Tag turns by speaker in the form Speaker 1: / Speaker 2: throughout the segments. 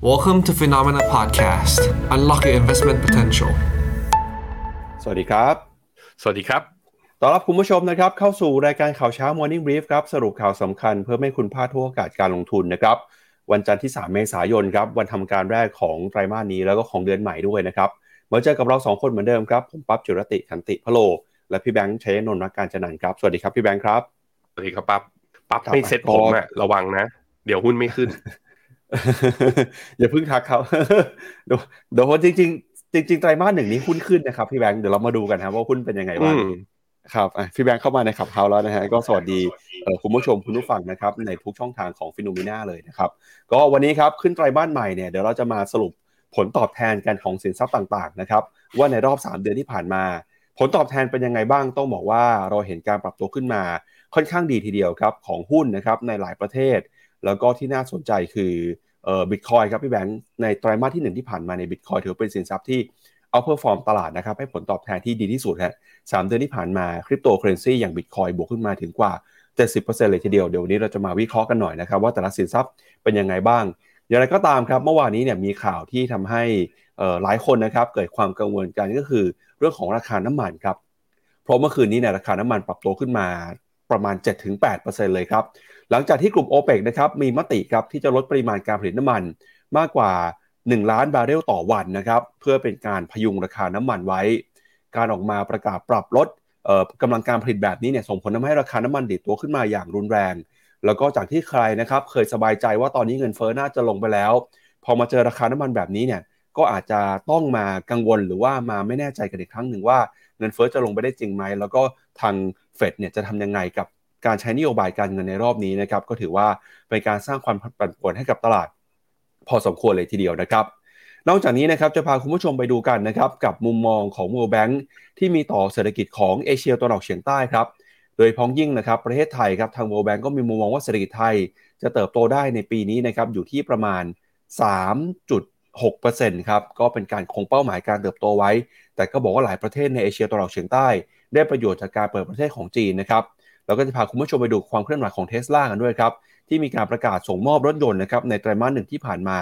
Speaker 1: Welcome to Phenomena Podcast. Unlock your investment potential.
Speaker 2: สวัสดีครับ
Speaker 3: สวัสดีครับ
Speaker 2: ต้อนรับคุณผู้ชมนะครับ เข้าสู่รายการข่าวเช้า Morning Brief ครับ สรุปข่าวสำคัญเพื่อไม่ให้คุณพลาดทุกโอกาสการลงทุนนะครับ วันจันทร์ที่ 3 เมษายนครับ วันทำการแรกของไตรมาสนี้แล้วก็ของเดือนใหม่ด้วยนะครับ มาเจอกับเรา 2 คนเหมือนเดิมครับ ผมปั๊บจุรติขันติพะโล และพี่แบงค์ชัยนนท์รักการจันนันท์ครับ สวัสดีครับพี่แบงค์ครับ
Speaker 3: สวัสดีครับปั๊บ ปั๊บ
Speaker 2: ครับ
Speaker 3: ไม่เซ็ต
Speaker 2: ก็
Speaker 3: ผมอะระวังนะ เดี๋ยวหุ้นไม่ขึ้น
Speaker 2: อย่าเพิ่งทักเขาเดี๋ยวเดี๋ยวจริงๆจริงๆไตรมาสหนึ่งนี้หุ้นขึ้นนะครับพี่แบงค์เดี๋ยวเรามาดูกันครับว่าหุ้นเป็นยังไง
Speaker 3: อื
Speaker 2: บ้าง
Speaker 3: ม
Speaker 2: ครับอะพี่แบงค์เข้ามาใน Clubhouse แล้วนะฮะก็สวัสดีเอ่อคุณผู้ชมคุณผู้ฟังนะครับในทุกช่องทางของ Finnomena เลยนะครับก็วันนี้ครับขึ้นไตรมาสใหม่เนี่ยเดี๋ยวเราจะมาสรุปผลตอบแทนกันของสินทรัพย์ต่างๆนะครับว่าในรอบ 3 เดือนที่ผ่านมา ผลตอบแทนเป็นยังไงบ้างต้องบอกว่าเราเห็นการปรับตัวขึ้นมาค่อนข้างดีทีเดียวครับของหุ้นนะครับในหลายประเทศ แล้วก็ที่น่าสนใจคือเอ่อบิตคอยน์ครับพี่แบงค์ในไตรมาสที่หนึ่งที่ผ่านมาในบิตคอยน์ถือเป็นสินทรัพย์ที่ outperform ตลาดนะครับให้ผลตอบแทนที่ดีที่สุดฮะสามเดือนที่ผ่านมาคริปโตเคอร์เรนซีอย่างบิตคอยน์บวกขึ้นมาถึงกว่า 70%เลยทีเดียวเดี๋ยววันนี้เราจะมาวิเคราะห์กันหน่อยนะครับว่าแต่ละสินทรัพย์เป็นยังไงบ้าง อย่างไรก็ตามครับเมื่อวานนี้เนี่ยมีข่าวที่ทำให้หลายคนนะครับเกิดความกังวลกันก็คือเรื่องของราคาน้ำมันครับเพราะเมื่อคืนนี้เนี่ยราคาน้ำมันปรับตัวขึ้นมาประมาณ 7-8%เลยครับ หลังจากที่กลุ่ม o p e ปนะครับมีมติครับที่จะลดปริมาณการผลิตน้ำมันมากกว่า 1 ล้านบาร์เรลต่อวันนะครับเพื่อเป็นการพยุงราคาน้ำมันไว้ การออกมาประกาศปรับลดกำลังการผลิตแบบนี้เนี่ยส่งผลทำให้ราคาน้ำมันดีดตัวขึ้นมาอย่างรุนแรง แล้วก็จากที่ใครนะครับเคยสบายใจว่าตอนนี้เงินเฟ้อน่าจะลงไปแล้ว พอมาเจอราคาน้ำมันแบบนี้เนี่ยก็อาจจะต้องมากังวลหรือว่ามาไม่แน่ใจกันอีกครั้งหนึ่งว่าเงินเฟ้อจะลงไปได้จริงไหม แล้วก็ทางเฟดเนี่ยจะทำยังไงกับ การใช้นโยบายการเงินในรอบนี้นะครับก็ถือว่าเป็นการสร้างความปั่นป่วนให้กับตลาด พอสมควรเลยทีเดียวนะครับ นอกจากนี้นะครับจะพาคุณผู้ชมไปดูกันนะครับกับมุมมองของ World Bank ที่มีต่อเศรษฐกิจของเอเชียตะวันออกเฉียงใต้ครับโดยพ้องยิ่งนะครับประเทศไทยครับทาง World Bank ก็มีมุมมองว่าเศรษฐกิจไทย จะเติบโตได้ในปีนี้นะครับอยู่ที่ประมาณ 3.6%ครับก็เป็นการคงเป้าหมายการเติบโตไว้ แต่ก็บอกว่าหลายประเทศในเอเชียตะวันออกเฉียงใต้ ได้ประโยชน์จากการเปิดประเทศของจีนนะครับ แล้วก็จะพาคุณผู้ชมไปดูความเคลื่อนไหวของเทสลากันด้วยครับ ที่มีการประกาศส่งมอบรถยนต์นะครับในไตรมาสหนึ่งที่ผ่านมา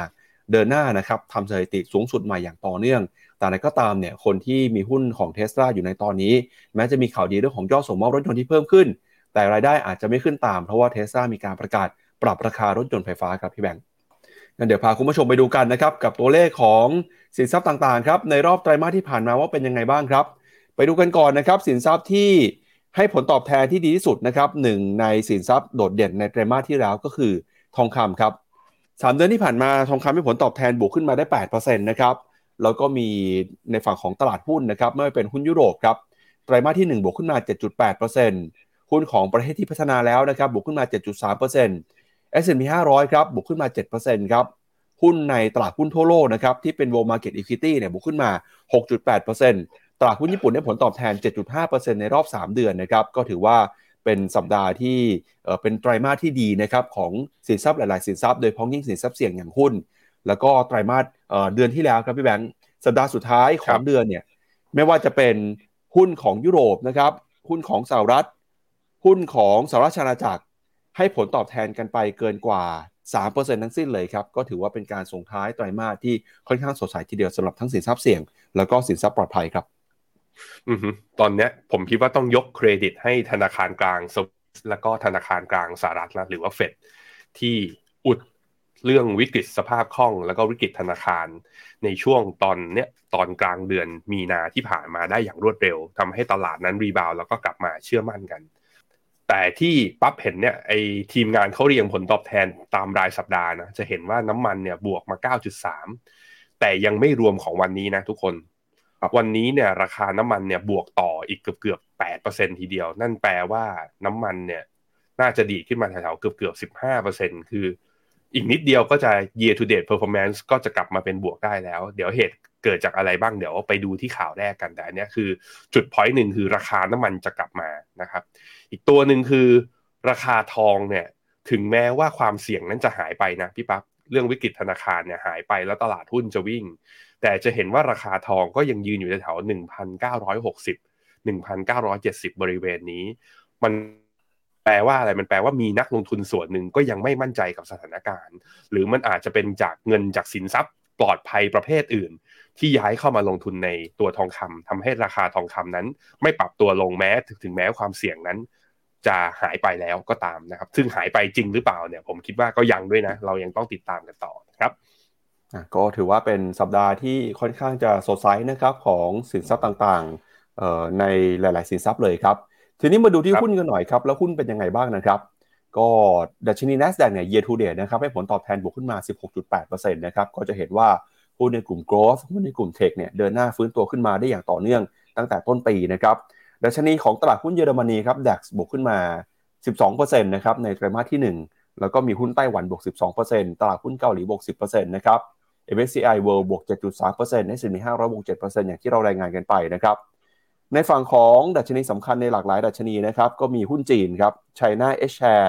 Speaker 2: เดินหน้านะครับทำสถิติสูงสุดใหม่อย่างต่อเนื่อง แต่อะไรก็ตามเนี่ยคนที่มีหุ้นของเทสลาอยู่ในตอนนี้ แม้จะมีข่าวดีเรื่องของยอดส่งมอบรถยนต์ที่เพิ่มขึ้น แต่รายได้อาจจะไม่ขึ้นตาม เพราะว่าเทสลามีการประกาศปรับราคารถยนต์ไฟฟ้าครับพี่แบงค์งั้นเดี๋ยวพาคุณผู้ชมไปดูกันนะครับกับตัวเลขของสินทรัพย์ต่างๆครับในรอบไตรมาสที่ผ่านมาว่าเป็นยังไงบ้างครับ ไปดูกันก่อนนะครับสินทรัพย์ที่ ให้ผลตอบแทนที่ดีที่สุดนะครับหนึ่งในสินทรัพย์โดดเด่นในไตรมาสที่แล้วก็คือทองคำครับสามเดือนที่ผ่านมาทองคำให้ผลตอบแทนบวกขึ้นมาได้8%นะครับแล้วก็มีในฝั่งของตลาดหุ้นนะครับไม่ว่าเป็นหุ้นยุโรปครับไตรมาสที่ 1 บวกขึ้นมา 7.8%หุ้นของประเทศที่พัฒนาแล้วนะครับบวกขึ้นมา 7.3% S&P 500 ครับบวกขึ้นมา 7%ครับหุ้นในตลาดหุ้นทั่วโลกนะครับที่เป็น World Market Equity เนี่ยบวกขึ้นมา 6.8% ตลาดหุ้นญี่ปุ่นได้ผลตอบแทน 7.5%ในรอบ 3 เดือนนะครับ ก็ถือว่าเป็นสัปดาห์ที่เป็นไตรมาสที่ดีนะครับของสินทรัพย์หลาย ๆ สินทรัพย์โดยพ้องยิ่งสินทรัพย์เสี่ยงอย่างหุ้น แล้วก็ไตรมาสเดือนที่แล้วครับพี่แบงค์สัปดาห์สุดท้ายของเดือนเนี่ยไม่ว่าจะเป็นหุ้นของยุโรปนะครับหุ้นของสหรัฐ หุ้นของสหรัฐอาณาจักร ให้ผลตอบแทนกันไปเกินกว่า 3%ทั้งสิ้นเลยครับ ก็ถือว่าเป็นการส่งท้ายไตรมาสที่ค่อนข้างสดใสทีเดียวสำหรับทั้งสินทรัพย์เสี่ยง แล้วก็สินทรัพย์ปลอดภัยครับ
Speaker 3: ตอนเนี้ยผมคิดว่าต้องยกเครดิตให้ธนาคารกลางสวิสแล้วก็ธนาคารกลางสหรัฐนะหรือว่าเฟดที่อุดเรื่องวิกฤตสภาพคล่อง แล้วก็วิกฤตธนาคาร ในช่วงตอนเนี้ยตอนกลางเดือนมีนาที่ผ่านมาได้อย่างรวดเร็วทำให้ตลาดนั้นรีบาวแล้วก็กลับมาเชื่อมั่นกัน แต่ที่ปั๊บเห็นเนี่ยไอทีมงานเขาเรียงผลตอบแทนตามรายสัปดาห์นะจะเห็นว่าน้ำมันเนี่ยบวกมา 9.3 แต่ยังไม่รวมของวันนี้นะทุกคน วันนี้เนี่ยราคาน้ำมันเนี่ยบวกต่ออีกเกือบเกือบแปดเปอร์เซ็นทีเดียว นั่นแปลว่าน้ำมันเนี่ยน่าจะดีขึ้นมาแถวๆเกือบเกือบสิบห้าเปอร์เซ็นคืออีกนิดเดียวก็จะ year to date performance ก็จะกลับมาเป็นบวกได้แล้ว เดี๋ยวเหตุเกิดจากอะไรบ้างเดี๋ยวไปดูที่ข่าวแรกกันแต่อันเนี้ยคือจุด point หนึ่งคือราคาน้ำมันจะกลับมานะครับ อีกตัวหนึ่งคือราคาทองเนี่ยถึงแม้ว่าความเสี่ยงนั้นจะหายไปนะพี่ปั๊บเรื่องวิกฤตธนาคารเนี่ยหายไปแล้วตลาดหุ้นจะวิ่ง แต่จะเห็นว่าราคาทองก็ยังยืนอยู่แถวๆหนึ่งพันเก้าร้อยหกสิบหนึ่งพันเก้าร้อยเจ็ดสิบบริเวณนี้ มันแปลว่าอะไรมันแปลว่ามีนักลงทุนส่วนหนึ่งก็ยังไม่มั่นใจกับสถานการณ์ หรือมันอาจจะเป็นจากเงินจากสินทรัพย์ปลอดภัยประเภทอื่น ที่ย้ายเข้ามาลงทุนในตัวทองคำทำให้ราคาทองคำนั้น ไม่ปรับตัวลงแม้ถึงแม้ความเสี่ยงนั้น จะหายไปแล้วก็ตามนะครับ ซึ่งหายไปจริงหรือเปล่าเนี่ย ผมคิดว่าก็ยังด้วยนะ เรายังต้องติดตามกันต่อครับ
Speaker 2: ก็ถือว่าเป็นสัปดาห์ที่ค่อนข้างจะสดใสนะครับของสินทรัพย์ต่างๆในหลาย ๆ สินทรัพย์เลยครับ ทีนี้มาดูที่หุ้นกันหน่อยครับ แล้วหุ้นเป็นยังไงบ้างนะครับ ก็ดัชนี NASDAQ เนี่ย year to date นะครับให้ผลตอบแทนบวกขึ้นมา 16.8%นะครับก็จะเห็นว่าหุ้นในกลุ่ม growth หุ้นในกลุ่ม tech เนี่ยเดินหน้าฟื้นตัวขึ้นมาได้อย่างต่อเนื่องตั้งแต่ต้นปีนะครับดัชนีของตลาดหุ้นเยอรมนีครับ DAX บวกขึ้นมา 12%นะครับในไตรมาสที่ 1 แล้วก็มีหุ้นไต้หวันบวก 12%ตลาดหุ้นเกาหลีบวก 10%นะครับ MSCI World บวก 7.3% S&P 500 บวก 7%อย่างที่เรารายงานกันไปนะครับ ในฝั่งของดัชนีสำคัญในหลากหลายดัชนีนะครับ ก็มีหุ้นจีนครับ China H share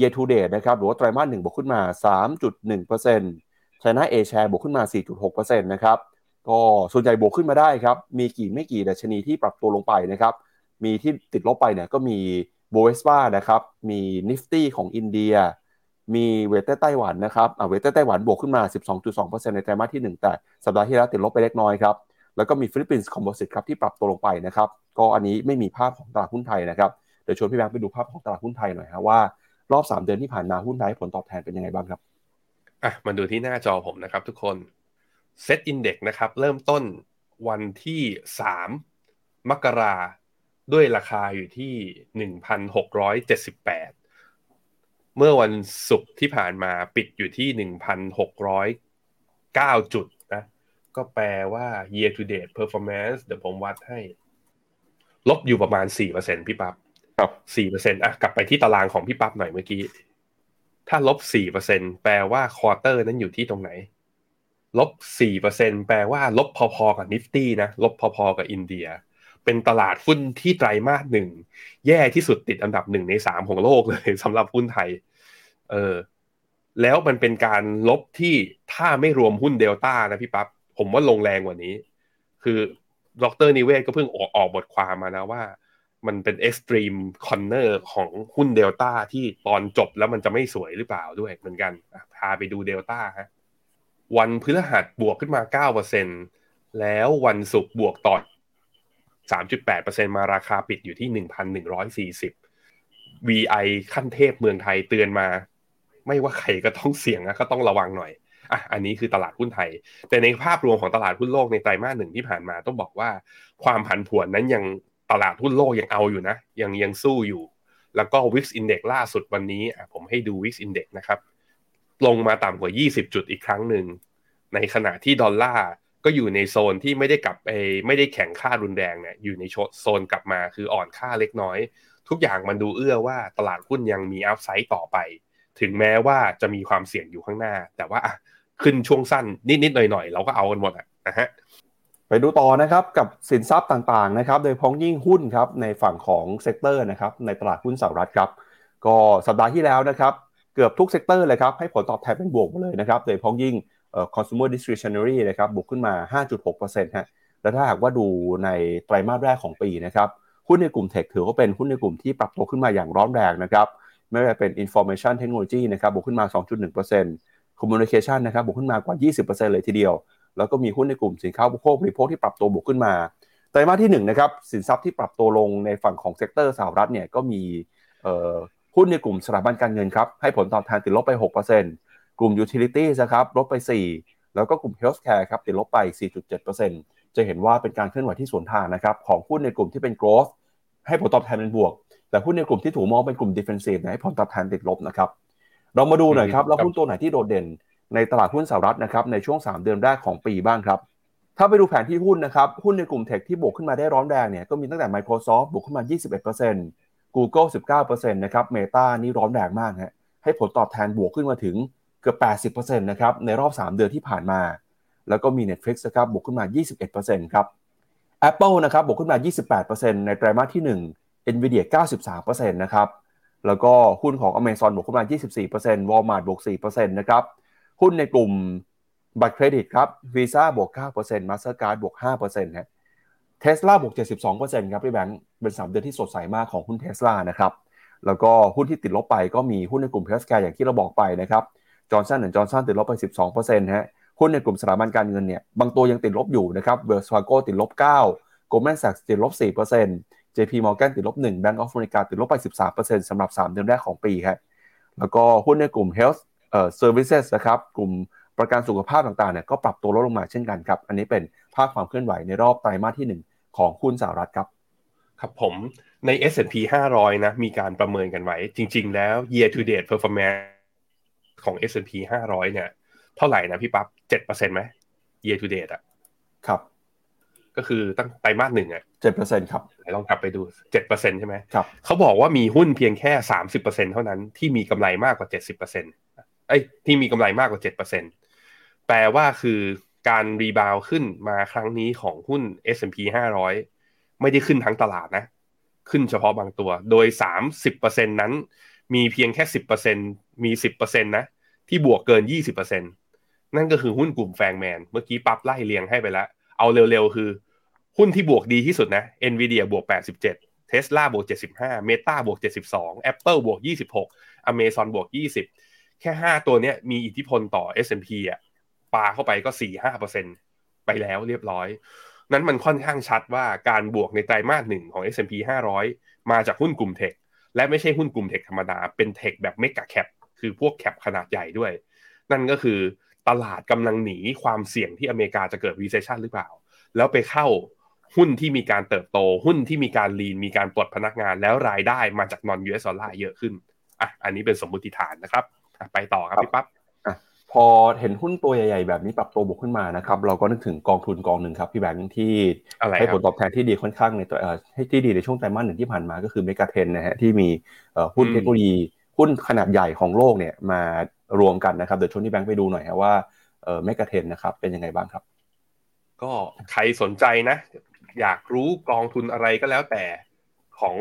Speaker 2: year to date นะครับ หรือว่าไตรมาสหนึ่งบวกขึ้นมา 3.1% China A share บวกขึ้นมา 4.6%นะครับ ก็ส่วนใหญ่บวกขึ้นมาได้ครับ มีกี่ไม่กี่ดัชนีที่ปรับตัวลงไปนะครับ มีที่ติดลบไปเนี่ยก็มีโบเวสปานะครับ มีNifty ของอินเดีย มี weighted ไต้หวันนะครับ weighted ไต้หวันบวกขึ้นมา 12.2%ในไตรมาสที่ 1 แต่สัปดาห์ที่แล้วติดลบไปเล็กน้อยครับ แล้วก็มีฟิลิปปินส์ composite ครับที่ปรับตัวลงไปนะครับ ก็อันนี้ไม่มีภาพของตลาดหุ้นไทยนะครับ เดี๋ยวชวนพี่แบงค์ไปดูภาพของตลาดหุ้นไทยหน่อยครับว่ารอบ 3 เดือนที่ผ่านมาหุ้นไทยผลตอบแทนเป็นยังไงบ้างครับ
Speaker 3: อะมาดูที่หน้าจอผมนะครับทุกคน SET Index นะครับเริ่มต้นวันที่ 3 มกราด้วยราคาอยู่ที่ 1,678 เมื่อวันศุกร์ที่ผ่านมาปิดอยู่ที่ 1,609 จุดก็แปลว่า year to date performance เดี๋ยวผมวัดให้ ลบอยู่ประมาณสี่เปอร์เซ็นต์พี่ปั๊บ
Speaker 2: ครับ
Speaker 3: สี่เปอร์เซ็นต์อะ กลับไปที่ตารางของพี่ปั๊บหน่อยเมื่อกี้ ถ้าลบสี่เปอร์เซ็นต์แปลว่า quarter นั้นอยู่ที่ตรงไหน ลบสี่เปอร์เซ็นต์แปลว่าลบพอๆกับ Nifty นะ ลบพอๆกับอินเดีย เป็นตลาดหุ้นที่ไตรมาสหนึ่งแย่ที่สุดติดอันดับหนึ่งในสามของโลกเลยสำหรับหุ้นไทย เออ แล้วมันเป็นการลบที่ถ้าไม่รวมหุ้นเดลต้านะพี่ปั๊บผมว่าลงแรงกว่านี้ คือดร.นิเวศน์ก็เพิ่งออกออกบทความมานะว่า มันเป็น extreme corner ของหุ้นเดลต้าที่ตอนจบแล้วมันจะไม่สวยหรือเปล่าด้วยเหมือนกันพาไปดูเดลต้าฮะวันพฤหัสบวกขึ้นมา 9%แล้ววันศุกร์บวกต่อ 3.8%มาราคาปิดอยู่ที่ 1,140 VI ขั้นเทพเมืองไทยเตือนมา ไม่ว่าใครก็ต้องเสี่ยงนะก็ต้องระวังหน่อยอะอันนี้คือตลาดหุ้นไทย แต่ในภาพรวมของตลาดหุ้นโลกในไตรมาสหนึ่งที่ผ่านมาต้องบอกว่า ความผันผวนนั้นยังตลาดหุ้นโลกยังเอาอยู่นะ ยังยังสู้อยู่ แล้วก็ Wix Index ล่าสุดวันนี้ผมให้ดู Wix Index นะครับ ลงมาต่ำกว่า 20 จุดอีกครั้งหนึ่ง ในขณะที่ดอลลาร์ ก็อยู่ในโซนที่ไม่ได้กลับไปไม่ได้แข็งค่ารุนแรงเนี่ยอยู่ในโซนกลับมาคืออ่อนค่าเล็กน้อย ทุกอย่างมันดูเอื้อว่าตลาดหุ้นยังมี upside ต่อไป ถึงแม้ว่าจะมีความเสี่ยงอยู่ข้างหน้า แต่ว่าขึ้นช่วงสั้นนิดๆหน่อยๆ เราก็เอากันหมดนะฮะ
Speaker 2: ไปดูต่อนะครับกับสินทรัพย์ต่างๆนะครับโดยเฉพาะอย่างยิ่งหุ้นครับในฝั่งของ sector นะครับในตลาดหุ้นสหรัฐครับก็สัปดาห์ที่แล้วนะครับเกือบทุก sector เลยครับให้ผลตอบแทนเป็นบวกมาเลยนะครับโดยเฉพาะอย่างยิ่ง consumer discretionary นะครับบวกขึ้นมา 5.6%ฮะแล้วถ้าหากว่าดูในไตรมาสแรกของปีนะครับหุ้นในกลุ่ม tech ถือว่าเป็นหุ้นในกลุ่มที่ปรับตัวขึ้นมาอย่างร้อนแรงนะครับไม่ว่าเป็น information technology นะครับบวกขึ้นมา 2.1% communication นะครับบวกขึ้นมากว่า 20%เลยทีเดียว แล้วก็มีหุ้นในกลุ่มสินค้าบริโภคบริโภคที่ปรับตัวบวกขึ้นมาไตรมาสที่1นะครับสินทรัพย์ที่ปรับตัวลงในฝั่งของ sector สหรัฐเนี่ยก็มีหุ้นในกลุ่มสถาบันการเงินครับให้ผลตอบแทนติดลบไป 6% กลุ่ม utility นะครับลบไป 4 แล้วก็กลุ่ม healthcare ครับติดลบไป 4.7%จะเห็นว่าเป็นการเคลื่อนไหวที่สวนทางนะครับของหุ้นในกลุ่มที่เป็น growth ให้ผลตอบแทนเป็นบวก แต่หุ้นในกลุ่มที่ถูกมองเป็นกลุ่ม defensive ให้ผลตอบแทนติดลบนะครับเรามาดูหน่อยครับแล้วหุ้นตัวไหนที่โดดเด่นในตลาดหุ้นสหรัฐนะครับในช่วง 3 เดือนแรกของปีบ้างครับถ้าไปดูแผนที่หุ้นนะครับหุ้นในกลุ่ม tech ที่บวกขึ้นมาได้ร้อนแรงเนี่ยก็มีตั้งแต่ Microsoft บวกขึ้นมา 21% Google 19%นะครับ Meta นี่ร้อนแรงมากฮะให้ผลตอบแทนบวกขึ้นมาถึง เกือบ 80%นะครับในรอบ 3 เดือนที่ผ่านมา แล้วก็มี Netflix นะครับบวกขึ้นมา 21%ครับ Apple นะครับบวกขึ้นมา 28%ในไตรมาสที่ 1 Nvidia 93%นะครับแล้วก็หุ้นของ Amazon บวกขึ้นมา 24% Walmart บวก 4%นะครับหุ้นในกลุ่มบัตรเครดิตครับวีซ่าบวก 9% Mastercard บวก5%ฮะเทสลาบวก 72%ครับพี่แบงค์เป็น3เดือนที่สดใสมากของหุ้นเทสลานะครับแล้วก็หุ้นที่ติดลบไปก็มีหุ้นในกลุ่ม healthcare อย่างที่เราบอกไปนะครับ Johnson และ Johnson ติดลบไป 12%ฮะหุ้นในกลุ่มสถาบันการเงินเนี่ยบางตัวยังติดลบอยู่นะครับ Wells Fargo ติดลบ 9 Goldman Sachs ติดลบ 4% JP Morgan ติดลบ 1 Bank of America ติดลบไป 13%สำหรับ 3 เดือนแรกของปีครับแล้วก็หุ้นในกลุ่ม Health เอ่อ Services นะครับกลุ่มประกันสุขภาพต่างๆเนี่ยก็ปรับตัวลดลงมาเช่นกันครับ อันนี้เป็นภาพความเคลื่อนไหวในรอบไตรมาสที่ 1 ของหุ้นสหรัฐครับ
Speaker 3: ครับผมใน S&P 500 นะมีการประเมินกันไว้ จริง ๆ แล้ว year to date performance ของ S&P 500 เนี่ย เท่าไหร่นะพี่ปั๊บ7%ไหม year to date อะ
Speaker 2: ครับ
Speaker 3: ก็คือตั้งไตรมาสหนึ่งอะ
Speaker 2: 7%ครับ
Speaker 3: ลองกลับไปดู7%ใช่ไหม
Speaker 2: ครับ
Speaker 3: เขาบอกว่ามีหุ้นเพียงแค่30%เท่านั้นที่มีกำไรมากกว่า70%เอ้ยที่มีกำไรมากกว่า7%แปลว่าคือการรีบาวขึ้นมาครั้งนี้ของหุ้น S&P 500 ไม่ได้ขึ้นทั้งตลาดนะ ขึ้นเฉพาะบางตัว โดย 30%นั้น มีเพียงแค่ 10%มี 10%นะ ที่บวกเกิน 20%นั่นก็คือหุ้นกลุ่มแฟงแมน เมื่อกี้ปั๊บไล่เรียงให้ไปแล้ว เอาเร็วๆ คือ หุ้นที่บวกดีที่สุดนะ NVIDIA บวก 87 Tesla บวก 75 Meta บวก 72 Apple บวก 26 Amazon บวก 20 แค่ 5 ตัวเนี้ยมีอิทธิพลต่อ S&P อะปาเข้าไปก็ 4-5%ไปแล้วเรียบร้อย นั้นมันค่อนข้างชัดว่าการบวกในไตรมาสหนึ่งของ S&P 500 มาจากหุ้นกลุ่มเทคและไม่ใช่หุ้นกลุ่มเทคธรรมดา เป็นเทคแบบเมกะแคป คือพวกแคปขนาดใหญ่ด้วย นั่นก็คือตลาดกำลังหนีความเสี่ยงที่อเมริกาจะเกิด recession หรือเปล่า แล้วไปเข้าหุ้นที่มีการเติบโต หุ้นที่มีการลีนมีการปลดพนักงานแล้วรายได้มาจากนอน US ดอลลาร์เยอะขึ้นอะอันนี้เป็นสมมติฐานนะครับอะไปต่อครับพี่ปั๊บ
Speaker 2: พอเห็นหุ้นตัวใหญ่ๆ แบบนี้ปรับตัวบวกขึ้นมานะครับเราก็นึกถึงกองทุนกองหนึ่งครับพี่แบงค์ที่
Speaker 3: อะไร
Speaker 2: ให้
Speaker 3: ค
Speaker 2: ผ
Speaker 3: รั
Speaker 2: ล
Speaker 3: บ
Speaker 2: ตอบแทนที่ดีค่อนข้างในตัวเอ่อให้ที่ดีในช่วงไตรมาสหนึ่งที่ผ่านมาก็คือเมกาเทนนะฮะที่มีเอ่อหุ้น
Speaker 3: อืม
Speaker 2: เทคโนโลยี หุ้นขนาดใหญ่ของโลกเนี่ยมารวมกันนะครับเดี๋ยวชวนที่แบงค์ไปดูหน่อยครับว่าเออเมกาเทนนะครับเป็นยังไงบ้างครับ
Speaker 3: ก็ใครสนใจนะ อยากรู้กองทุนอะไรก็แล้วแต่ของ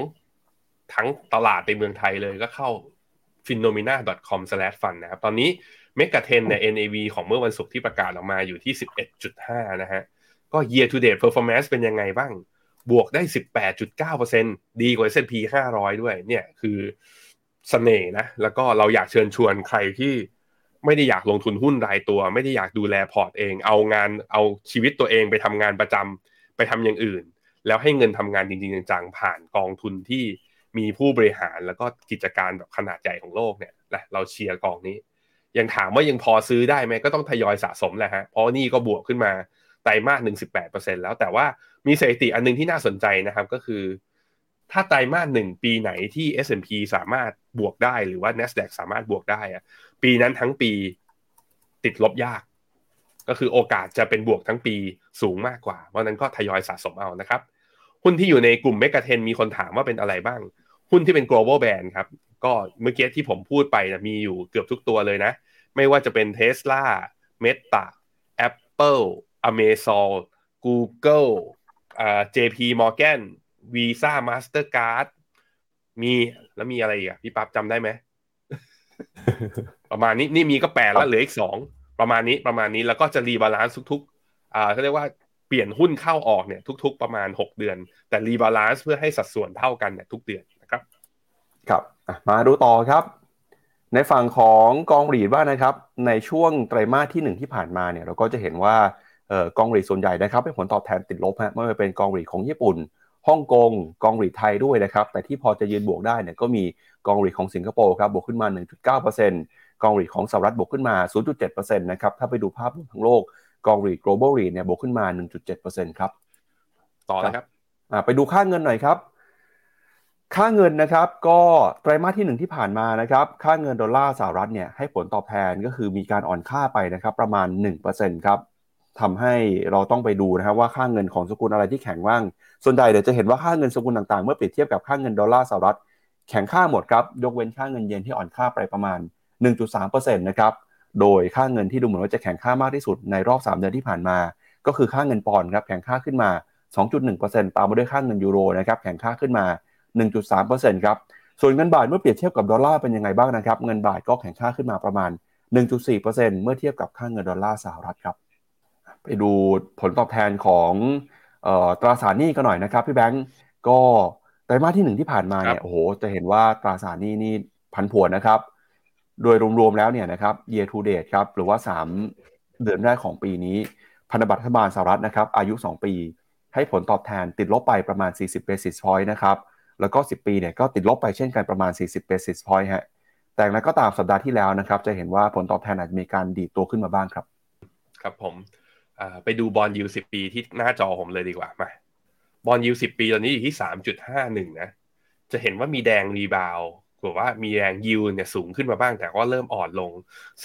Speaker 3: ทั้งตลาดในเมืองไทยเลยก็เข้า phenomena.com/fund นะครับ ตอนนี้เมกะเทนใน NAV ของเมื่อวันศุกร์ที่ประกาศออกมาอยู่ที่ 11.5 นะฮะ ก็ year to date performance เป็นยังไงบ้าง บวกได้ 18.9%ดีกว่า S&P 500 ด้วย เนี่ยคือ เสน่ห์นะแล้วก็เราอยากเชิญชวนใครที่ไม่ได้อยากลงทุนหุ้นรายตัว ไม่ได้อยากดูแลพอร์ตเอง เอางานเอาชีวิตตัวเองไปทำงานประจำไปทำอย่างอื่น แล้วให้เงินทำงานจริงๆจังๆผ่านกองทุนที่มีผู้บริหารแล้วก็กิจการแบบขนาดใหญ่ของโลกเนี่ยนะเราเชียร์กองนี้ ยังถามว่ายังพอซื้อได้ไหมก็ต้องทยอยสะสมแหละฮะเพราะนี่ก็บวกขึ้นมาไตรมาสหนึ่งสิบแปดเปอร์เซ็นต์แล้วแต่ว่ามีสถิติอันหนึ่งที่น่าสนใจนะครับก็คือ ถ้าไตรมาสหนึ่งปีไหนที่ S&P สามารถบวกได้หรือว่า NASDAQ สามารถบวกได้อะปีนั้นทั้งปีติดลบยาก ก็คือโอกาสจะเป็นบวกทั้งปีสูงมากกว่า เพราะนั้นก็ทยอยสะสมเอานะครับหุ้นที่อยู่ในกลุ่มเมกะเทนมีคนถามว่าเป็นอะไรบ้าง หุ้นที่เป็น global band ครับ ก็เมื่อกี้ที่ผมพูดไปนะมีอยู่เกือบทุกตัวเลยนะ ไม่ว่าจะเป็น Tesla Meta Apple Amazon Google อ่า JP Morgan Visa Mastercard มีแล้วมีอะไรอีกอะพี่ปั๊บจำได้ไหมประมาณนี้นี่มีก็แปดแล้วเหลืออีกสองประมาณนี้ประมาณนี้แล้วก็จะ rebalance ทุกๆอ่าเขาเรียกว่าเปลี่ยนหุ้นเข้าออกเนี่ย ทุก ๆ ประมาณ 6 เดือน แต่ rebalance เพื่อให้สัดส่วนเท่ากันเนี่ยทุกเดือนนะครับ
Speaker 2: ครับอะมาดูต่อครับ ในฝั่งของกองหลีดว่างนะครับ ในช่วงไตรมาสที่หนึ่งที่ผ่านมาเนี่ยเราก็จะเห็นว่าเอ่อกองหลีดส่วนใหญ่นะครับให้ผลตอบแทนติดลบฮะไม่ว่าจะเป็นกองหลีดของญี่ปุ่น ฮ่องกงกองหลีดไทยด้วยนะครับ แต่ที่พอจะยืนบวกได้เนี่ยก็มีกองหลีดของสิงคโปร์ครับบวกขึ้นมา 1.9%กองหลีดของสหรัฐบวกขึ้นมา 0.7%นะครับถ้าไปดูภาพรวมทั้งโลกกองหลีด global REIT เนี่ยบวกขึ้นมา 1.7%ครับ
Speaker 3: ต่อเลยครับ
Speaker 2: อ่าไปดูค่าเงินหน่อยครับ ค่าเงินนะครับก็ไตรมาสที่หนึ่งที่ผ่านมานะครับค่าเงินดอลลาร์สหรัฐเนี่ยให้ผลตอบแทนก็คือมีการอ่อนค่าไปนะครับประมาณ1%ครับ ทำให้เราต้องไปดูนะครับว่าค่าเงินของสกุลอะไรที่แข็งบ้าง ส่วนใหญ่เดี๋ยวจะเห็นว่าค่าเงินสกุลต่างๆ เมื่อเปรียบเทียบกับค่าเงินดอลลาร์สหรัฐแข็งค่าหมดครับ ยกเว้นค่าเงินเยนที่อ่อนค่าไปประมาณ 1.3%นะครับ โดยค่าเงินที่ดูเหมือนว่าจะแข็งค่ามากที่สุดในรอบ 3 เดือนที่ผ่านมา ก็คือค่าเงินปอนด์ครับแข็งค่าขึ้นมา 2.1%ตามมาด้วยค่าเงินยูโรนะครับแข็งค่าขึ้นมา 1.3%ครับ ส่วนเงินบาทเมื่อเปรียบเทียบกับดอลลาร์เป็นยังไงบ้างนะครับ เงินบาทก็แข็งค่าขึ้นมาประมาณ 1.4%เมื่อเทียบกับค่าเงินดอลลาร์สหรัฐครับ ไปดูผลตอบแทนของเอ่อตราสารหนี้กันหน่อยนะครับพี่แบงก์ก็ไตไตรมาสที่หนึ่งที่ผ่านมาเนี่ยโอ้โหจะเห็นว่าตราสารหนี้นี่ผันผวนนะครับ โดยรวมๆแล้วเนี่ยนะครับ year to date ครับหรือว่า 3 เดือนแรกของปีนี้ พันธบัตรรัฐบาลสหรัฐนะครับ อายุ 2 ปี ให้ผลตอบแทนติดลบไปประมาณ 40 basis point นะครับแล้วก็ 10 ปีเนี่ยก็ติดลบไปเช่นกันประมาณ 40 basis point ฮะแต่แล้วก็ตามสัปดาห์ที่แล้วนะครับ จะเห็นว่าผลตอบแทนอาจจะมีการดีดตัวขึ้นมาบ้างครับ
Speaker 3: ครับผม ไปดู bond yield สิบปีที่หน้าจอผมเลยดีกว่ามา bond yield สิบปีตอนนี้อยู่ที่สามจุดห้าหนึ่งนะ จะเห็นว่ามีแรง rebound หรือว่ามีแรงยิวเนี่ยสูงขึ้นมาบ้างแต่ก็เริ่มอ่อนลง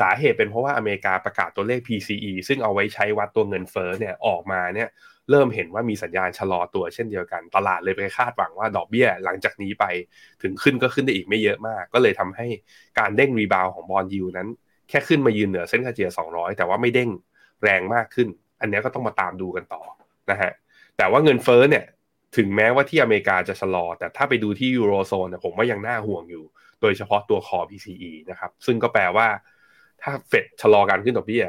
Speaker 3: สาเหตุเป็นเพราะว่าอเมริกาประกาศตัวเลข PCE ซึ่งเอาไว้ใช้วัดตัวเงินเฟ้อเนี่ยออกมาเนี่ยเริ่มเห็นว่ามีสัญญาณชะลอตัวเช่นเดียวกัน ตลาดเลยไปคาดหวังว่าดอกเบี้ยหลังจากนี้ไปถึงขึ้นก็ขึ้นได้อีกไม่เยอะมาก ก็เลยทำให้การเด้งรีบาวของบอลยูนั้น แค่ขึ้นมายืนเหนือเส้นค่าเฉลี่ย200 แต่ว่าไม่เด้งแรงมากขึ้น อันนี้ก็ต้องมาตามดูกันต่อนะฮะแต่ว่าเงินเฟ้อเนี่ยถึงแม้ว่าที่อเมริกาจะชะลอ แต่ถ้าไปดูที่ยูโรโซนผมว่ายังน่าห่วงอยู่ โดยเฉพาะตัวคอ PCE นะครับซึ่งก็แปลว่า ถ้าเฟดชะลอการขึ้นดอกเบี้ย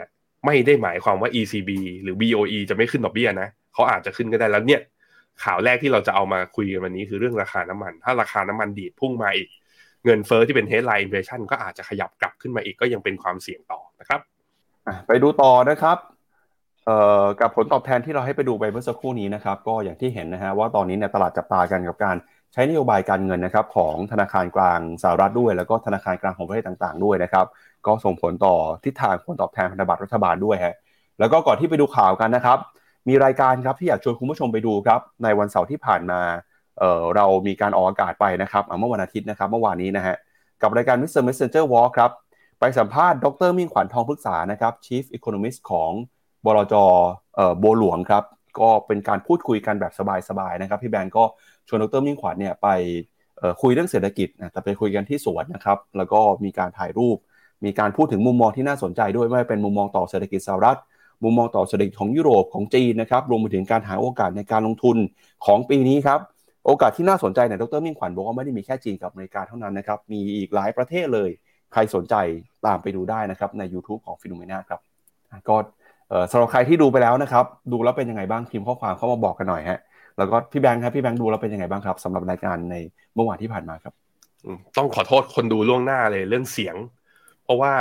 Speaker 3: ไม่ได้หมายความว่า ECB หรือ BOE จะไม่ขึ้นดอกเบี้ยนะเขาอาจจะขึ้นก็ได้แล้วเนี่ยข่าวแรกที่เราจะเอามาคุยกันวันนี้คือเรื่องราคาน้ำมัน ถ้าราคาน้ำมันดีดพุ่งมาอีก เงินเฟอ้อที่เป็น headline inflation ก็อาจจะขยับกลับขึ้นมาอีกก็ยังเป็นความเสี่ยงต่อนะครับ
Speaker 2: ไปดูต่อนะครับ กับผลตอบแทนที่เราให้ไปดูไปเมื่อสักครู่นี้นะครับก็อย่างที่เห็นนะฮะว่าตอนนี้เนี่ยตลาดจับตากันกับการใช้นโยบายการเงินนะครับของธนาคารกลางสหรัฐด้วย แล้วก็ธนาคารกลางของประเทศต่างๆด้วยนะครับก็ส่งผลต่อทิศทางผลตอบแทนพันธบัตรรัฐบาลด้วยฮะแล้วก็ก่อนที่ไปดูข่าวกันนะครับ มีรายการครับที่อยากชวนคุณผู้ชมไปดูครับในวันเสาร์ที่ผ่านมาเเรามีการออกอากาศไปนะครับเมื่อวันอาทิตย์นะครับเมื่อวานนี้นะฮะกับรายการ Mr. Messenger Walk ครับไปสัมภาษณ์ดรมิ่งขวัญทองพฤกษานะครับ Chief Economist ของ บลจโบหลวงครับ ก็เป็นการพูดคุยกันแบบสบายๆนะครับพี่แบงก์ก็ชวนดรมิ่งขวัญเนี่ยไปคุยเรื่องเศรษฐกิจนะแต่ไปคุยกันที่สวนนะครับ แล้วก็มีการถ่ายรูป มีการพูดถึงมุมมองที่น่าสนใจด้วยไม่เป็นมุมมองต่อเศรษฐกิจสหรัฐ มุมมองต่อเศรษฐกิจของยุโรปของจีนนะครับ รวมไปถึงการหาโอกาสในการลงทุนของปีนี้ครับ โอกาสที่น่าสนใจเนี่ยดรมิ่งขวัญบอกว่าไม่ได้มีแค่จีนกับอเมริกาเท่านั้นนะครับ มีอีกหลายประเทศเลย ใครสนใจตามไปดูได้นะครับใน YouTube ของฟิโนเมนาครับ ก็ สำหรับใครที่ดูไปแล้วนะครับ ดูแล้วเป็นยังไงบ้างพิมพ์ข้อความเข้ามาบอกกันหน่อยฮะแล้วก็พี่แบงค์ครับพี่แบงค์ดูแล้วเป็นยังไงบ้างครับสำหรับรายการในเมื่อวานที่ผ่านมาครับ
Speaker 3: ต้องขอโทษคนดูล่วงหน้าเลยเรื่องเสียง เพราะว่า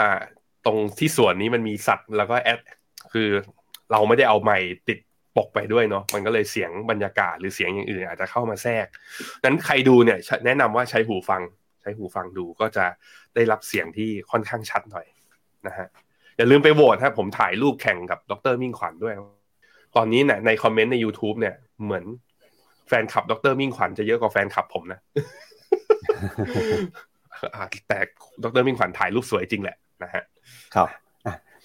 Speaker 3: ตรงที่ส่วนนี้มันมีสัตว์แล้วก็แอดคือเราไม่ได้เอาไมค์ติดปกไปด้วยเนาะมันก็เลยเสียงบรรยากาศหรือเสียงอย่างอื่นอาจจะเข้ามาแทรกนั้นใครดูเนี่ยแนะนำว่าใช้หูฟัง ใช้หูฟังดูก็จะได้รับเสียงที่ค่อนข้างชัดหน่อยนะฮะ อย่าลืมไปโหวตครับผมถ่ายรูปแข่งกับดรมิ่งขวัญด้วย ตอนนี้เนี่ยในคอมเมนต์ใน YouTube เนี่ยเหมือนแฟนคลับดรมิ่งขวัญจะเยอะกว่าแฟนคลับผมนะแต่ดรมิ่งขวัญถ่ายรูปสวยจริงแหละนะฮะ
Speaker 2: ครับ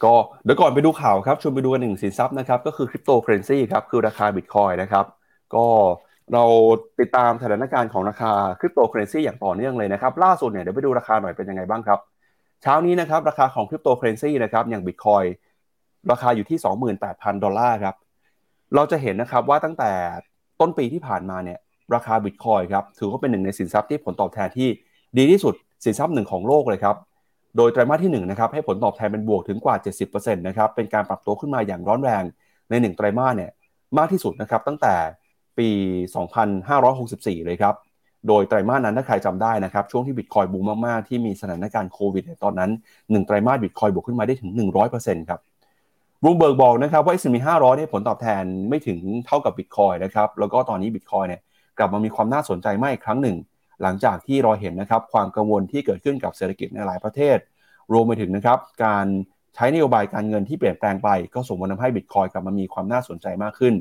Speaker 2: ก็เดี๋ยวก่อนไปดูข่าวครับชวนไปดูกันหนึ่งสินทรัพย์นะครับ ก็คือคริปโตเคอร์เรนซีครับ คือราคาบิตคอยน์นะครับ ก็เราติดตามสถานการณ์ของราคาคริปโตเคอร์เรนซีอย่างต่อเนื่องเลยนะครับ ล่าสุดเนี่ยเดี๋ยวไปดูราคาหน่อยเป็นยังไงบ้างครับ เช้านี้นะครับราคาของคริปโตเคอร์เรนซีนะครับอย่างบิตคอยน์ราคาอยู่ที่ 28,000 ดอลลาร์ครับ เราจะเห็นนะครับว่าตั้งแต่ต้นปีที่ผ่านมาเนี่ยราคาบิตคอยน์ครับถือว่าเป็นหนึ่งในสินทรัพย์ที่ผลตอบแทนที่ดีที่สุดสินทรัพย์หนึ่งของโลกเลยครับ โดยไตรมาสที่1นะครับให้ผลตอบแทนเป็นบวกถึงกว่า 70%นะครับเป็นการปรับตัวขึ้นมาอย่างร้อนแรงใน 1 ไตรมาสเนี่ยมากที่สุดนะครับตั้งแต่ปี 2564 เลยครับ โดยไตรมาสนั้นถ้าใครจำได้นะครับช่วงที่บิตคอยน์บูมมากๆ ที่มีสถานการณ์โควิดตอนนั้น 1 ไตรมาสบิตคอยน์บวกขึ้นมาได้ถึง 100%ครับบูมเบิร์กบอกนะครับว่า S&P 500ได้ผลตอบแทนไม่ถึงเท่ากับบิตคอยน์นะครับแล้วก็ตอนนี้บิตคอยน์เนี่ยกลับมามีความน่าสนใจมากอีกครั้งหนึ่ง หลังจากที่เราเห็นนะครับความกังวลที่เกิดขึ้นกับเศรษฐกิจในหลายประเทศ รวมไปถึงนะครับการใช้นโยบายการเงินที่เปลี่ยนแปลงไป ก็ส่งผลทำให้บิตคอยกลับมามีความน่าสนใจมากขึ้น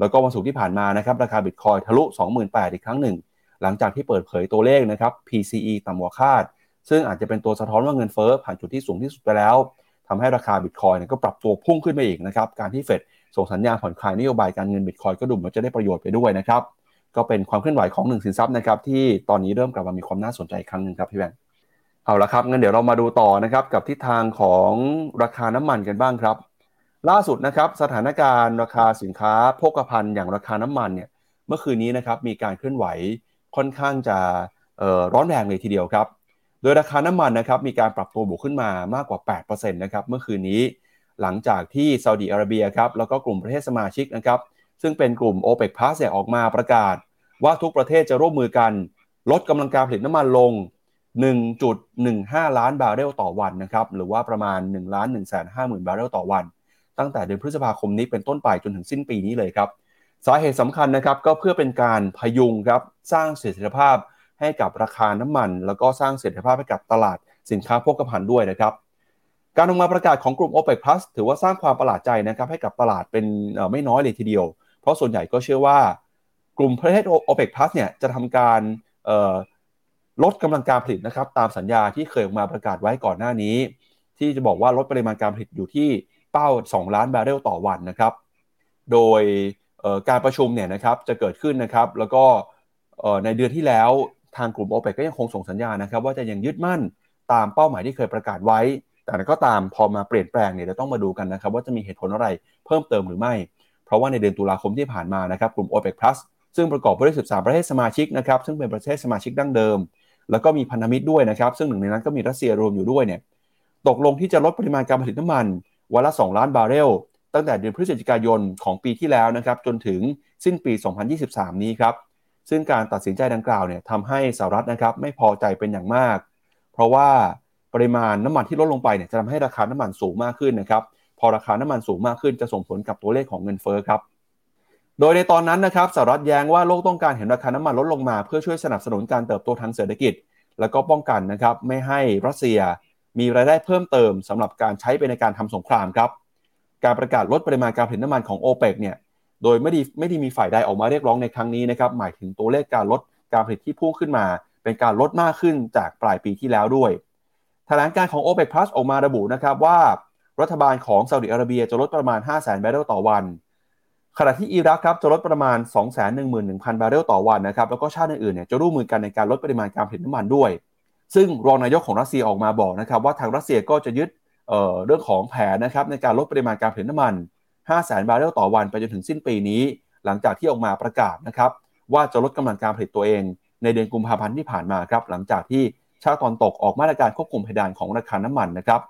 Speaker 2: แล้วก็วันศุกร์ที่ผ่านมานะครับราคาบิตคอยทะลุ 28,000อีกครั้งหนึ่ง หลังจากที่เปิดเผยตัวเลขนะครับ PCE ต่ำกว่าคาด ซึ่งอาจจะเป็นตัวสะท้อนว่าเงินเฟ้อผ่านจุดที่สูงที่สุดไปแล้วทำให้ราคาบิตคอยน์ก็ปรับตัวพุ่งขึ้นไปอีกนะครับ การที่เฟดส่งสัญญาณผ่อนคลายนโยบายการเงินบิตคอยก็ดูเหมือนจะได้ประโยชน์ไปด้วยนะครับ ก็เป็นความเคลื่อนไหวของหนึ่งสินทรัพย์นะครับที่ตอนนี้เริ่มกลับมามีความน่าสนใจครั้งหนึ่งครับพี่แบงค์เอาละครับงั้นเดี๋ยวเรามาดูต่อนะครับกับทิศทางของราคาน้ำมันกันบ้างครับ ล่าสุดนะครับสถานการณ์ราคาสินค้าโภคภัณฑ์อย่างราคาน้ำมันเนี่ยเมื่อคืนนี้นะครับมีการเคลื่อนไหว ค่อนข้างจะร้อนแรงเลยทีเดียวครับ โดยราคาน้ำมันนะครับมีการปรับตัวบวกขึ้นมามากกว่า 8%นะครับเมื่อคืนนี้หลังจากที่ซาอุดีอาระเบียครับแล้วก็กลุ่มประเทศสมาชิกนะครับซึ่งเป็นกลุ่ม OPEC Plus ออกมาประกาศ ว่าทุกประเทศจะร่วมมือกัน ลดกำลังการผลิตน้ำมันลง 1.15 ล้านบาร์เรลต่อวันนะครับหรือว่าประมาณ1ล้าน1 5 0 0 0 0 บาร์เรลต่อวัน ตั้งแต่เดือนพฤษภาคมนี้เป็นต้นไปจนถึงสิ้นปีนี้เลยครับ สาเหตุสำคัญนะครับก็เพื่อเป็นการพยุงครับสร้างเสถียรภาพให้กับราคาน้ำมัน แล้วก็สร้างเสถียรภาพให้กับตลาดสินค้าโภคภัณฑ์ด้วยนะครับ การออกมาประกาศของกลุ่ม OPEC Plus ถือว่าสร้างความประหลาดใจนะครับให้กับตลาดเป็นไม่น้อยเลยทีเดียว เพราะส่วนใหญ่ก็เชื่อว่ากลุ่มประเทศ OPEC Plus เนี่ยจะทำการลดกำลังการผลิตนะครับตามสัญญาที่เคยออกมาประกาศไว้ก่อนหน้านี้ ที่จะบอกว่าลดปริมาณการผลิตอยู่ที่เป้า 2 ล้านบาร์เรลต่อวันนะครับ โดย การประชุมเนี่ยนะครับจะเกิดขึ้นนะครับแล้วก็ในเดือนที่แล้วทางกลุ่ม o p e ปกก็ยังคงส่งสัญญาณนะครับว่าจะยังยึดมั่นตามเป้าหมายที่เคยประกาศไว้ แต่ก็ตามพอมาเปลี่ยนแปลงเนี่ยเราต้องมาดูกันนะครับว่าจะมีเหตุผลอะไรเพิ่มเติมหรือไม่ เพราะว่าในเดือนตุลาคมที่ผ่านมานะครับกลุ่ม OPEC Plus ซึ่งประกอบไปด้วย 13 ประเทศสมาชิกนะครับซึ่งเป็นประเทศสมาชิกดั้งเดิม แล้วก็มีพันธมิตรด้วยนะครับ ซึ่งหนึ่งในนั้นก็มีรัสเซียรวมอยู่ด้วยเนี่ยตกลงที่จะลดปริมาณการผลิตน้ำมันวันละ 2 ล้านบาร์เรล ตั้งแต่เดือนพฤศจิกายนของปีที่แล้วนะครับจนถึงสิ้นปี 2023 นี้ครับซึ่งการตัดสินใจดังกล่าวเนี่ยทำให้สหรัฐนะครับไม่พอใจเป็นอย่างมาก เพราะว่าปริมาณน้ำมันที่ลดลงไปเนี่ยจะทำให้ราคาน้ำมันสูงมากขึ้นนะครับพอราคาน้ำมันสูงมากขึ้นจะส่งผลกับตัวเลขของเงินเฟ้อครับโดยในตอนนั้นนะครับสหรัฐแย้งว่าโลกต้องการเห็นราคาน้ำมันลดลงมาเพื่อช่วยสนับสนุนการเติบโตทางเศรษฐกิจ แล้วก็ป้องกันนะครับไม่ให้รัสเซียมีรายได้เพิ่มเติมสำหรับการใช้ไปในการทำสงครามครับ การประกาศลดปริมาณการผลิตน้ำมันของโอเปกเนี่ยโดยไม่ได้ไม่ได้มีฝ่ายใดออกมาเรียกร้องในครั้งนี้นะครับหมายถึงตัวเลขการลดการผลิตที่พุ่งขึ้นมา เป็นการลดมากขึ้นจากปลายปีที่แล้วด้วยแถลงการของ OPEC Plus ออกมาระบุนะครับว่า รัฐบาลของซาอุดิอาระเบียจะลดประมาณ 5 0 0 0 0 0 บาร์เรลต่อวัน ขณะที่อิรักครับจะลดประมาณ 211,000 บาร์เรลต่อวันนะครับแล้วก็ชาติอื่นๆเนี่ยจะร่วมมือกันในการลดปริมาณการผลิตน้ำมันด้วย ซึ่งรองนายกของรัสเซียออกมาบอกนะครับว่าทางรัสเซียก็จะยึด เรื่องของแผนนะครับในการลดปริมาณการผลิตน้ำมัน 5 0 0 0 0 0 บาร์เรลต่อวันไปจนถึงสิ้นปีนี้ หลังจากที่ออกมาประกาศนะครับว่าจะลดกำลังการผลิตตัวเอง ในเดือนกุมภาพันธ์ที่ผ่านมาครับหลังจากที่ชาติตอนตกออกมาตรการควบคุมเพดานของราคาน้ำมันนะครับ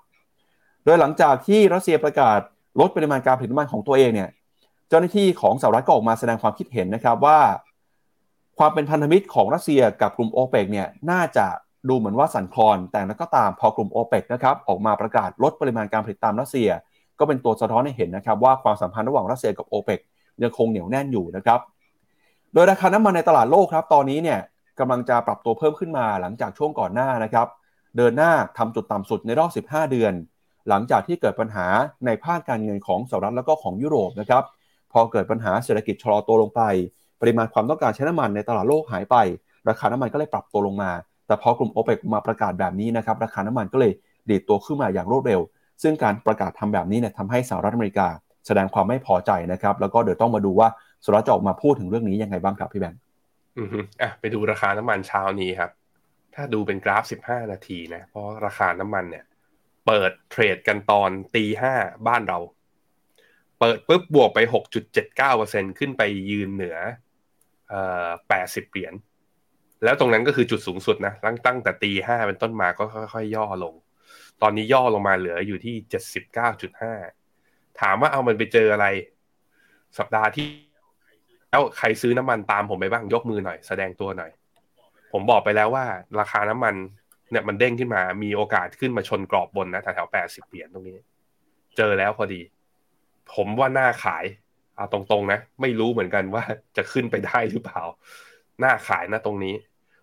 Speaker 2: โดยหลังจากที่รัสเซียประกาศลดปริมาณการผลิตน้ำมันของตัวเองเนี่ยเจ้าหน้าที่ของสหรัฐก็ออกมาแสดงความคิดเห็นนะครับว่า ความเป็นพันธมิตรของรัสเซียกับกลุ่มโอเปกเนี่ยน่าจะ ดูเหมือนว่าสั่นคลอน แต่แล้วก็ตามพอกลุ่มโอเปกนะครับออกมาประกาศลดปริมาณการผลิตตามรัสเซีย ก็เป็นตัวสะท้อนให้เห็นนะครับว่าความสัมพันธ์ระหว่างรัสเซียกับโอเปกยังคงเหนียวแน่นอยู่นะครับโดยราคาน้ำมันในตลาดโลกครับตอนนี้เนี่ยกำลังจะปรับตัวเพิ่มขึ้นมาหลังจากช่วงก่อนหน้านะครับเดินหน้าทำจุดต่ำสุดในรอบ 15 เดือน หลังจากที่เกิดปัญหาในภาคการเงินของสหรัฐแล้วก็ของยุโรปนะครับพอเกิดปัญหาเศรษฐกิจชะลอตัวลงไป ปริมาณความต้องการใช้น้ำมันในตลาดโลกหายไป ราคาน้ำมันก็เลยปรับตัวลงมา แต่พอกลุ่มโอเปกมาประกาศแบบนี้นะครับราคาน้ำมันก็เลยดีดตัวขึ้นมาอย่างรวดเร็ว ซึ่งการประกาศทำแบบนี้เนี่ยทำให้สหรัฐอเมริกา แสดงความไม่พอใจนะครับ แล้วก็เดี๋ยวต้องมาดูว่าสุรัฐจะออกมาพูดถึงเรื่องนี้ยังไงบ้างครับพี่แบงค์
Speaker 3: อืออะไปดูราคาน้ำมันเช้านี้ครับ ถ้าดูเป็นกราฟ 15 นาทีนะเพราะราคาน้ำมันเนี่ย เปิดเทรดกันตอนตีห้าบ้านเรา เปิดปุ๊บบวกไป 6.79%ขึ้นไปยืนเหนือเอ่อ80 เหรียญ แล้วตรงนั้นก็คือจุดสูงสุดนะตั้งตั้งแต่ตีห้าเป็นต้นมาก็ค่อยๆย่อลง ตอนนี้ย่อลงมาเหลืออยู่ที่79.5ถามว่าเอามันไปเจออะไร สัปดาห์ที่ แล้วใครซื้อน้ำมันตามผมไปบ้างยกมือหน่อย แสดงตัวหน่อย ผมบอกไปแล้วว่า ราคาน้ำมันเนี่ยมันเด้งขึ้นมา มีโอกาสขึ้นมาชนกรอบบนนะแถวแปดสิบเหรียญตรงนี้ เจอแล้วพอดี ผมว่าหน้าขายเอาตรงๆนะ ไม่รู้เหมือนกันว่าจะขึ้นไปได้หรือเปล่า น้าขายนะตรงนี้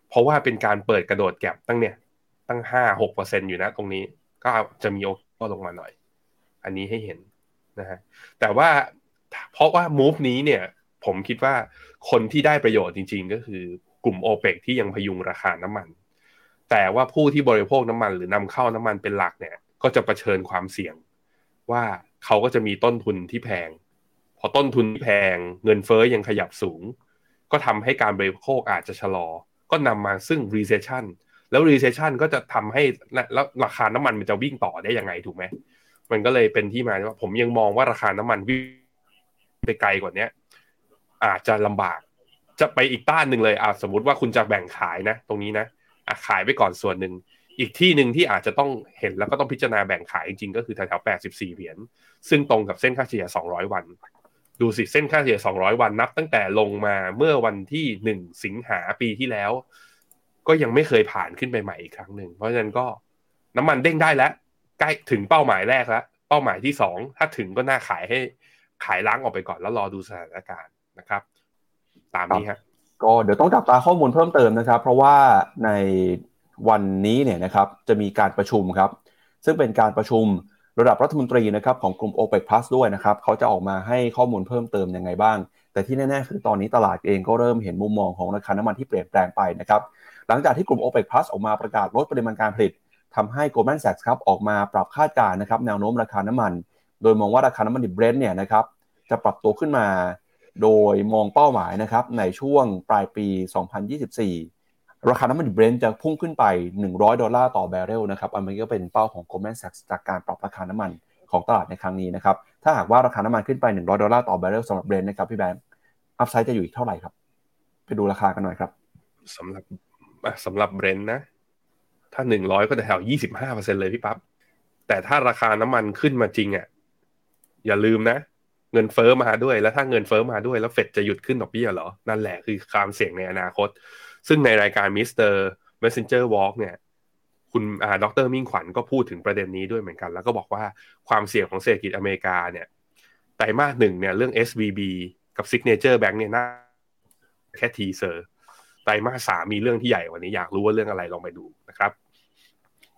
Speaker 3: เพราะว่าเป็นการเปิดกระโดดแก็บตั้งเนี่ย ตั้งห้าหกเปอร์เซ็นอยู่นะตรงนี้ ก็จะมีโอกาสลงมาหน่อย อันนี้ให้เห็นนะฮะแต่ว่าเพราะว่ามูฟนี้เนี่ย ผมคิดว่าคนที่ได้ประโยชน์จริง ๆ ก็คือกลุ่มโอเปกที่ยังพยุงราคาน้ำมัน แต่ว่าผู้ที่บริโภคน้ำมันหรือนำเข้าน้ำมันเป็นหลักเนี่ย ก็จะะเผชิญความเสี่ยง ว่าเขาก็จะมีต้นทุนที่แพง พอต้นทุนที่แพง เงินเฟ้อยังขยับสูง ก็ทำให้การบริโภคอาจจะชะลอ ก็นำมาซึ่ง recession แล้ว recession ก็จะทำให้แล้วราคาน้ำมันมันจะวิ่งต่อได้ยังไงถูกไหมมันก็เลยเป็นที่มาว่าผมยังมองว่าราคาน้ำมันวิ่งไปไกลกว่านี้อาจจะลำบาก จะไปอีกต้านหนึ่งเลยอ่าสมมติว่าคุณจะแบ่งขายนะ ตรงนี้นะอะขายไปก่อนส่วนหนึ่งอีกที่หนึ่งที่อาจจะต้องเห็นแล้วก็ต้องพิจารณาแบ่งขายจริงๆก็คือแถวๆ84 เหรียญ ซึ่งตรงกับเส้นค่าเฉลี่ย 200 วัน ดูสิเส้นค่าเฉลี่ย200 วันนับ ตั้งแต่ลงมาเมื่อวันที่ 1 สิงหาปีที่แล้ว ก็ยังไม่เคยผ่านขึ้นไปใหม่อีกครั้งหนึ่ง เพราะฉะนั้นก็น้ำมันเด้งได้แล้ว ใกล้ถึงเป้าหมายแรกแล้ว เป้าหมายที่ 2 ถ้าถึงก็น่าขายให้ขายล้างออกไปก่อนแล้วรอดูสถานการณ์นะครับ ตามนี้ฮะ
Speaker 2: ก็เดี๋ยวต้องจับตาข้อมูลเพิ่มเติมนะครับ เพราะว่าในวันนี้เนี่ยนะครับจะมีการประชุมครับ ซึ่งเป็นการประชุม ระดับรัฐมนตรีนะครับของกลุ่ม OPEC Plus ด้วยนะครับเขาจะออกมาให้ข้อมูลเพิ่มเติมยังไงบ้าง แต่ที่แน่ๆคือตอนนี้ตลาดเองก็เริ่มเห็นมุมมองของราคาน้ำมันที่เปลี่ยนแปลงไปนะครับหลังจากที่กลุ่ม OPEC Plus ออกมาประกาศลดปริมาณการผลิตทำให้ Goldman Sachs ครับออกมาปรับคาดการณ์นะครับแนวโน้มราคาน้ำมัน โดยมองว่าราคาน้ำมันดิบเบรนท์เนี่ยนะครับจะปรับตัวขึ้นมา โดยมองเป้าหมายนะครับในช่วงปลายปี 2024 ราคาน้ำมันดิบเบรนท์จะพุ่งขึ้นไป 100 ดอลลาร์ต่อแบเรลนะครับอันนี้ก็เป็นเป้าของ Goldman Sachs จากการปรับราคาน้ำมันของตลาดในครั้งนี้นะครับถ้าหากว่าราคาน้ำมันขึ้นไป 100 ดอลลาร์ต่อแบเรลสำหรับเบรนท์นะครับพี่แบงค์ upside จะอยู่อีกเท่าไหร่ครับ ไปดูราคากันหน่อยครับ
Speaker 3: สำหรับสำหรับเบรนท์นะ ถ้าหนึ่งร้อยก็จะแถวยี่สิบห้าเปอร์เซ็นเลยพี่ปั๊บแต่ถ้าราคาน้ำมันขึ้นมาจริงอะ่ะอย่าลืมนะ เงินเฟอ้อมาด้วยแล้วถ้าเงินเฟอ้อมาด้วยแล้วเฟดจะหยุดขึ้นดอกเบี้ยเหรอ นั่นแหละคือความเสี่ยงในอนาคต ซึ่งในรายการ Mr. Messenger Talk เนี่ย คุณอ่าดรมิ่งขวัญก็พูดถึงประเด็นนี้ด้วยเหมือนกัน แล้วก็บอกว่าความเสี่ยงของเศรษฐกิจอเมริกาเนี่ยไตรมาสหนึ่งเนี่ยเรื่อง SVB กับ Signature Bank เนี่ยน่ะแค่ teaser ไตรมาสสามมีเรื่องที่ใหญ่กว่านี้อยากรู้ว่าเรื่องอะไรลองไปดูนะครับ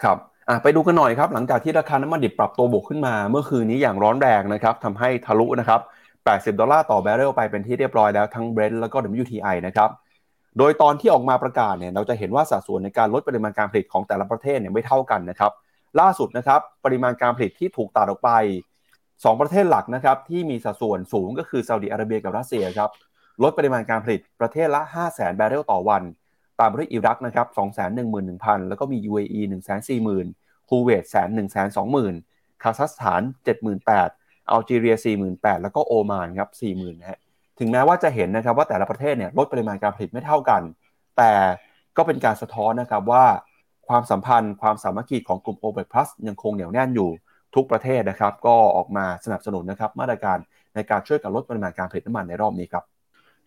Speaker 2: ครับอะไปดูกันหน่อยครับ หลังจากที่ราคาน้ำมันดิบปรับตัวบวกขึ้นมา เมื่อคืนนี้อย่างร้อนแรงนะครับทำให้ทะลุนะครับ 80 ดอลลาร์ต่อแบเรลไปเป็นที่เรียบร้อยแล้วทั้งเบรนท์แล้วก็ WTI นะครับ โดยตอนที่ออกมาประกาศเนี่ยเราจะเห็นว่าสัดส่วนในการลดปริมาณการผลิตของแต่ละประเทศเนี่ยไม่เท่ากันนะครับ ล่าสุดนะครับปริมาณการผลิตที่ถูกตัดออกไป 2 ประเทศหลักนะครับที่มีสัดส่วนสูงก็คือซาอุดิอาระเบียกับรัสเซียครับลดปริมาณการผลิตประเทศละ 5 0 0 0 0 0แบเรลต่อวัน ตามด้วยอิรักนะครับ211,000 แล้วก็มี UAE 140,000คูเวตแสนหนึ่งแสนสองหมื่นคาซัคสถานเจ็ดหมื่นแปดอัลจีเรียสี่หมื่นแปดแล้วก็โอมานครับสี่หมื่นนะฮะ ถึงแม้ว่าจะเห็นนะครับว่าแต่ละประเทศเนี่ยลดปริมาณการผลิตไม่เท่ากัน แต่ก็เป็นการสะท้อนนะครับว่าความสัมพันธ์ความสามัคคีของกลุ่ม OPEC Plus ยังคงเหนียวแน่นอยู่ทุกประเทศนะครับ ก็ออกมาสนับสนุนนะครับมาตรการในการช่วยกันลดปริมาณการผลิตน้ำมันในรอบนี้ครับ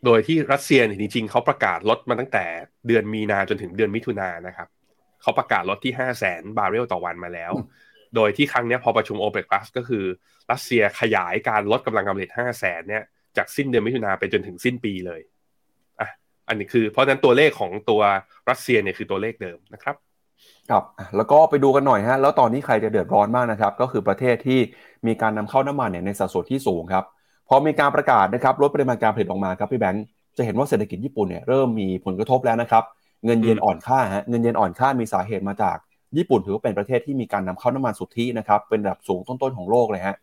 Speaker 3: โดยที่รัสเซียเนี่ยจริงๆเขาประกาศลดมาตั้งแต่เดือนมีนาจนถึงเดือนมิถุนายนนะครับเขาประกาศลดที่ 5 0 0แสนบาร์เรลต่อวันมาแล้ว โดยที่ครั้งนี้พอประชุม OPEC Plus ก็คือ รัสเซียขยายการลดกำลังการผลิต 5 0 0แสนเนี่ย จากสิ้นเดือนมิถุนาไปจนถึงสิ้นปีเลยอะอันนี้คือเพราะนั้นตัวเลขของตัวรัสเซียเนี่ยคือตัวเลขเดิมนะครับ
Speaker 2: ครับแล้วก็ไปดูกันหน่อยฮะแล้วตอนนี้ใครจะเดือดร้อนมากนะครับ ก็คือประเทศที่มีการนำเข้าน้ำมันเนี่ยในสัดส่วนที่สูงครับพอมีการประกาศนะครับลดปริมาณการผลิตออกมาครับพี่แบงค์จะเห็นว่าเศรษฐกิจญี่ปุ่นเนี่ยเริ่มมีผลกระทบแล้วนะครับ เงินเยนอ่อนค่าฮะเงินเยนอ่อนค่ามีสาเหตุมาจากญี่ปุ่นถือว่าเป็นประเทศที่มีการนำเข้าน้ำมันสุทธินะครับเป็นระดับสูงต้นๆของโลกเลยฮะ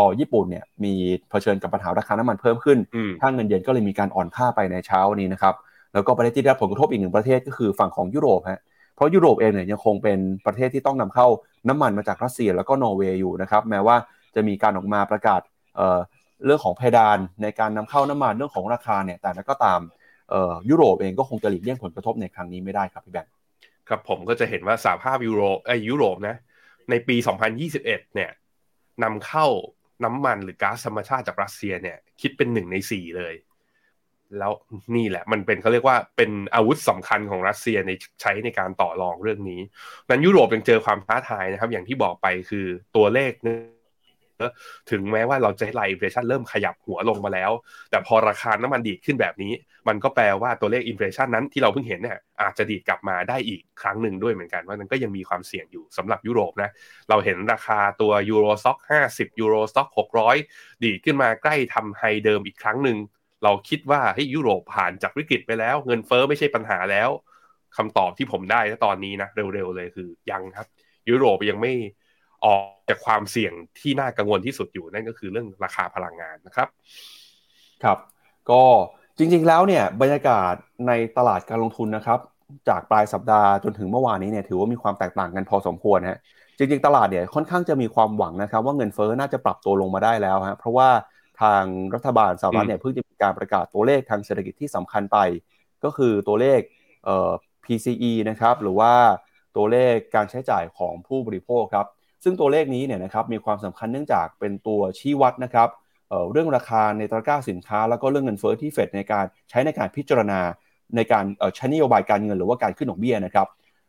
Speaker 2: อญี่ปุ่นเนี่ยมีเผชิญกับปัญหาราคาน้ำมันเพิ่มขึ้นถ้าเงินเยนก็เลยมีการอ่อนค่าไปในเช้านี้นะครับแล้วก็ประเทศที่ได้รับผลกระทบอีกหนึ่งประเทศก็คือฝั่งของยุโรปฮะเพราะยุโรปเองเนี่ยยังคงเป็นประเทศที่ต้องนำเข้าน้ำมันมาจากรัสเซียแล้วก็นอร์เวย์อยู่นะครับแม้ว่าจะมีการออกมาประกาศเเรื่องของเพดานในการนำเข้าน้ำมันเรื่องของราคาเนี่ยแต่นั้นก็ตามยุโรปเองก็คงจะหลีกเลี่ยงผลกระทบในครั้งนี้ไม่ได้ครับพี่แบงค์
Speaker 3: ครับผมก็จะเห็นว่าสหภาพยุโรปไอ้ยุโรปนะในปี 2021 เนี่ยนำเข้า น้ำมันหรือก๊าซธรรมชาติจากรัสเซียเนี่ย คิดเป็นหนึ่งในสี่เลย แล้วนี่แหละ มันเป็นเขาเรียกว่าเป็นอาวุธสำคัญของรัสเซียในใช้ในการต่อรองเรื่องนี้ นั้นยุโรปยังเจอความท้าทายนะครับ อย่างที่บอกไปคือตัวเลข ถึงแม้ว่าเรา headline inflation เริ่มขยับหัวลงมาแล้ว แต่พอราคาน้ำมันดีดขึ้นแบบนี้ มันก็แปลว่าตัวเลข inflation นั้นที่เราเพิ่งเห็นเนี่ยอาจจะดีดกลับมาได้อีกครั้งหนึ่งด้วยเหมือนกันว่านั้นก็ยังมีความเสี่ยงอยู่สำหรับยุโรปนะเราเห็นราคาตัว Euro Stoxx 50 Euro Stoxx 600ดีดขึ้นมาใกล้ทำ high เดิมอีกครั้งหนึ่งเราคิดว่าให้ยุโรปผ่านจากวิกฤตไปแล้ว เงินเฟอ้อไม่ใช่ปัญหาแล้วคำตอบที่ผมได้ตอนนี้นะเร็วๆเลยคือยังครับ ยุโรปยังไม่ ออกจากความเสี่ยงที่น่ากังวลที่สุดอยู่นั่นก็คือเรื่องราคาพลังงานนะครับ
Speaker 2: ครับ ก็จริงๆแล้วเนี่ยบรรยากาศในตลาดการลงทุนนะครับ จากปลายสัปดาห์จนถึงเมื่อวานนี้เนี่ยถือว่ามีความแตกต่างกันพอสมควรฮะจริงๆ ตลาดเนี่ยค่อนข้างจะมีความหวังนะครับ ว่าเงินเฟ้อน่าจะปรับตัวลงมาได้แล้วฮะเพราะว่าทางรัฐบาลสหรัฐเนี่ยเพิ่งจะมีการประกาศตัวเลขทางเศรษฐกิจที่สำคัญไป ก็คือตัวเลขเอ่อ PCE นะครับหรือว่าตัวเลขการใช้จ่ายของผู้บริโภคครับ ซึ่งตัวเลขนี้เนี่ยนะครับมีความสำคัญเนื่องจากเป็นตัวชี้วัดนะครับเรื่องราคาในตะก้าสินค้า แล้วก็เรื่องเงินเฟ้อที่เฟดในการใช้ในการพิจารณาในการใช้นโยบายการเงินหรือว่าการขึ้นดอกเบี้ยนะครับ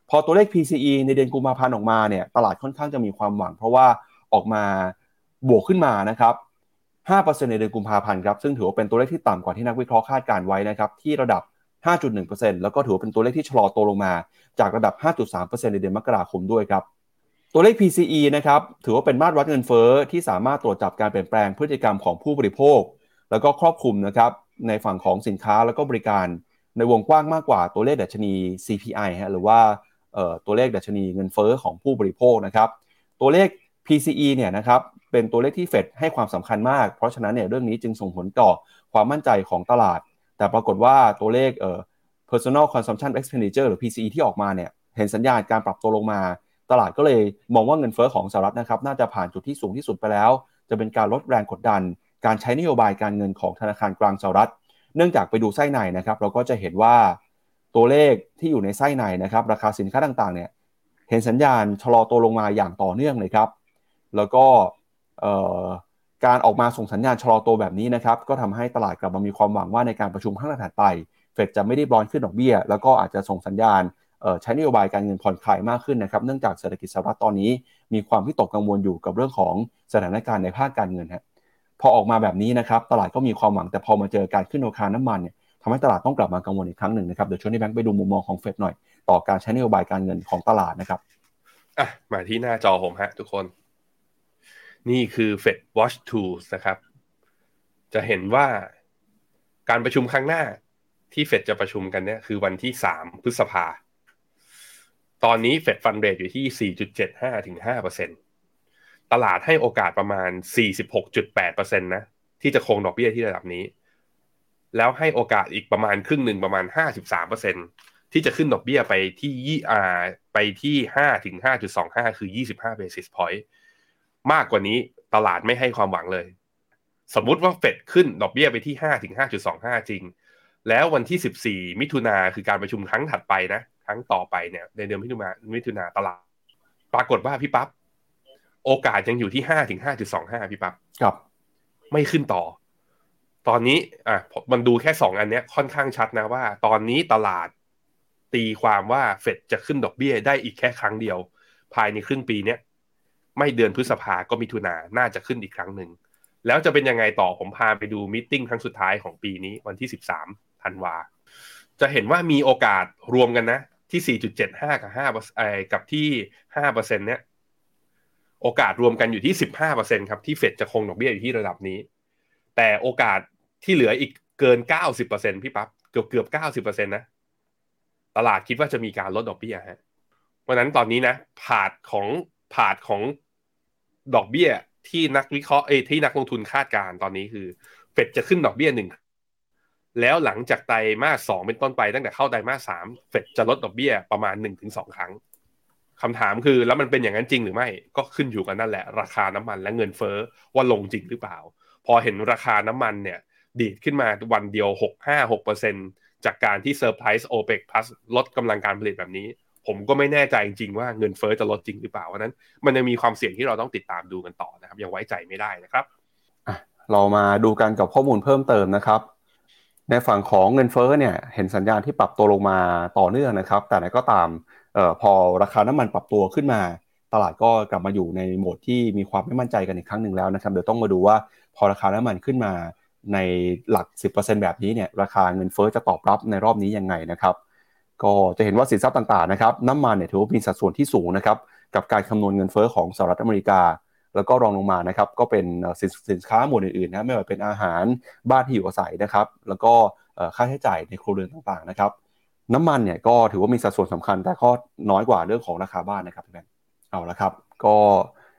Speaker 2: พอตัวเลข PCE ในเดือนกุมภาพันธ์ออกมาเนี่ยตลาดค่อนข้างจะมีความหวัง เพราะว่าออกมาบวกขึ้นมานะครับ5%ในเดือนกุมภาพันธ์ครับซึ่งถือว่าเป็นตัวเลขที่ต่ำกว่าที่นักวิเคราะห์คาดการไว้นะครับที่ระดับ 5.1%แล้วก็ถือว่าเป็นตัวเลขที่ชะลอตัวลงมา จากระดับ 5.3%ในเดือนมกราคมด้วยครับ ตัวเลข PCE นะครับถือว่าเป็นมาตรวัดเงินเฟ้อที่สามารถตรวจจับการเปลี่ยนแปลงพฤติกรรมของผู้บริโภค แล้วก็ครอบคลุมนะครับในฝั่งของสินค้าแล้วก็บริการในวงกว้างมากกว่าตัวเลขดัชนี CPI ฮะหรือว่าตัวเลขดัชนีเงินเฟ้อของผู้บริโภคนะครับตัวเลข PCE เนี่ยนะครับเป็นตัวเลขที่เฟดให้ความสำคัญมาก เพราะฉะนั้นเนี่ยเรื่องนี้จึงส่งผลต่อความมั่นใจของตลาด แต่ปรากฏว่าตัวเลขเอ่อ personal consumption expenditure หรือ PCE ที่ออกมาเนี่ยเห็นสัญญาณการปรับตัวลงมา ตลาดก็เลยมองว่าเงินเฟ้อของสหรัฐนะครับน่าจะผ่านจุดที่สูงที่สุดไปแล้ว จะเป็นการลดแรงกดดัน การใช้นโยบายการเงินของธนาคารกลางสหรัฐ เนื่องจากไปดูไส้ในนะครับเราก็จะเห็นว่าตัวเลขที่อยู่ในไส้ในนะครับราคาสินค้าต่างๆเนี่ยเห็นสัญญาณชะลอตัวลงมาอย่างต่อเนื่องเลยครับ แล้วก็การออกมาส่งสัญญาณชะลอตัวแบบนี้นะครับก็ทำให้ตลาดกลับมามีความหวังว่าในการประชุมครั้งถัดไป เฟดจะไม่ได้บร้อนขึ้นดอกเบี้ย แล้วก็อาจจะส่งสัญญาณ ใช้นโยบายการเงินผ่อนคลายมากขึ้นนะครับ เนื่องจากเศรษฐกิจสหรัฐตอนนี้ มีความที่ตกกังวลอยู่กับเรื่องของสถานการณ์ในภาคการเงินฮะพอออกมาแบบนี้นะครับตลาดก็มีความหวังแต่พอมาเจอการขึ้นราคาน้ำมันเนี่ยทำให้ตลาดต้องกลับมากังวลอีกครั้งหนึ่งนะครับเดี๋ยวชวนที่แบงค์ไปดูมุมมองของเฟดหน่อย ต่อการใช้นโยบายการเงินของตลาดนะครับ
Speaker 3: อะมาที่หน้าจอผมฮะทุกคน นี่คือ Fed Watch Tools นะครับ จะเห็นว่าการประชุมครั้งหน้าที่เฟดจะประชุมกันเนี่ยคือวันที่สามพฤษภา ตอนนี้เฟดฟันเรทอยู่ที่ 4.75ถึง5%ตลาดให้โอกาสประมาณ 46.8%นะที่จะคงดอกเบี้ยที่ระดับนี้ แล้วให้โอกาสอีกประมาณครึ่งหนึ่งประมาณ 53%ที่จะขึ้นดอกเบี้ยไปที่ยี่อ่าไปที่5ถึง5.25 คือ 25 basis point มากกว่านี้ตลาดไม่ให้ความหวังเลย สมมุติว่าเฟดขึ้นดอกเบี้ยไปที่5ถึง5.25 จริง แล้ววันที่ 14 มิถุนาคือการประชุมครั้งถัดไปนะ ครั้งต่อไปเนี่ยในเดือนมิถุนามิถุนาตลาด ปรากฏว่าพี่ปับ๊บโอกาสยังอยู่ที่5ถึง5.25พี่ปับ๊บ
Speaker 2: ครับ
Speaker 3: ไม่ขึ้นต่อ ตอนนี้อะมันดูแค่สองอันเนี้ยค่อนข้างชัดนะว่า ตอนนี้ตลาดตีความว่าเฟดจะขึ้นดอกเบี้ยได้อีกแค่ครั้งเดียว ภายในครึ่งปีเนี้ยไม่เดือนพฤษภาก็มิถุนาน่าจะขึ้นอีกครั้งหนึ่งแล้วจะเป็นยังไงต่อผมพาไปดูมิ팅ครั้งสุดท้ายของปีนี้วันที่ 13ธันวาจะเห็นว่ามีโอกาสรวมกันนะ ที่ 4.75 กับ5เอ่อกับที่5เปอร์เซ็นเนี่ยโอกาสรวมกันอยู่ที่ 15เปอร์เซ็นครับที่เฟดจะคงดอกเบี้ยอยู่ที่ระดับนี้ แต่โอกาสที่เหลืออีกเกิน 90เปอร์เซ็นพี่ปับ๊บเกือบเกือบ 90เปอร์เซ็นนะตลาดคิดว่าจะมีการลดดอกเบี้ยฮะเพราะนั้นตอนนี้นะผาดของผาดของดอกเบี้ยที่นักวิเคราะห์เอที่นักลงทุนคาดการตอนนี้คือเฟดจะขึ้นดอกเบี้ยหนึ่ง แล้วหลังจากไตรมาสสองเป็นต้นไปตั้งแต่เข้าไตรมาสสามเฟดจะลดดอกเบี้ยประมาณหนึ่งถึงสองครั้งคำถามคือแล้วมันเป็นอย่างนั้นจริงหรือไม่ก็ขึ้นอยู่กันนั่นแหละ ราคาน้ำมันและเงินเฟ้อว่าลงจริงหรือเปล่า พอเห็นราคาน้ำมันเนี่ย ดีดขึ้นมาวันเดียวหกห้าหกเปอร์เซ็นจากการที่เซอร์ไพรส์โอเปกพลัสลดกำลังการผลิตแบบนี้ ผมก็ไม่แน่ใจจริงๆว่าเงินเฟ้อจะลดจริงหรือเปล่าเพราะนั้น มันยังมีความเสี่ยงที่เราต้องติดตามดูกันต่อนะครับยังไว้ใจไม่ได้นะครับ
Speaker 2: เรามาดูกันกับข้อมูลเพิ่มเติมนะครับ ในฝั่งของเงินเฟ้อเนี่ยเห็นสัญญาณที่ปรับตัวลงมาต่อเนื่องนะครับ แต่ไหนก็ตามออพอราคาน้ำมันปรับตัวขึ้นมา ตลาดก็กลับมาอยู่ในโหมดที่มีความไม่มั่นใจกันอีกครั้งหนึ่งแล้วนะครับเดี๋ยวต้องมาดูว่าพอราคาน้ำมันขึ้นมาในหลัก 10%แบบนี้เนี่ยราคาเงินเฟ้อจะตอบรับในรอบนี้ยังไงนะครับก็จะเห็นว่าสินทรัพย์ต่างๆนะครับน้ำมันเนี่ยถือว่ามีสัดส่วนที่สูงนะครับกับการคำนวณเงินเฟ้อของสหรัฐอเมริกา แล้วก็รองลงมานะครับก็เป็นสินค้าหมวดอื่นๆนะไม่ว่าเป็นอาหารบ้านที่อยู่อาศัยนะครับแล้วก็ค่าใช้จ่ายในครัวเรือนต่างๆนะครับน้ำมันเนี่ยก็ถือว่ามีสัดส่วนสำคัญ แต่ก็น้อยกว่าเรื่องของราคาบ้านนะครับพี่แบงค์เอาละครับ ก็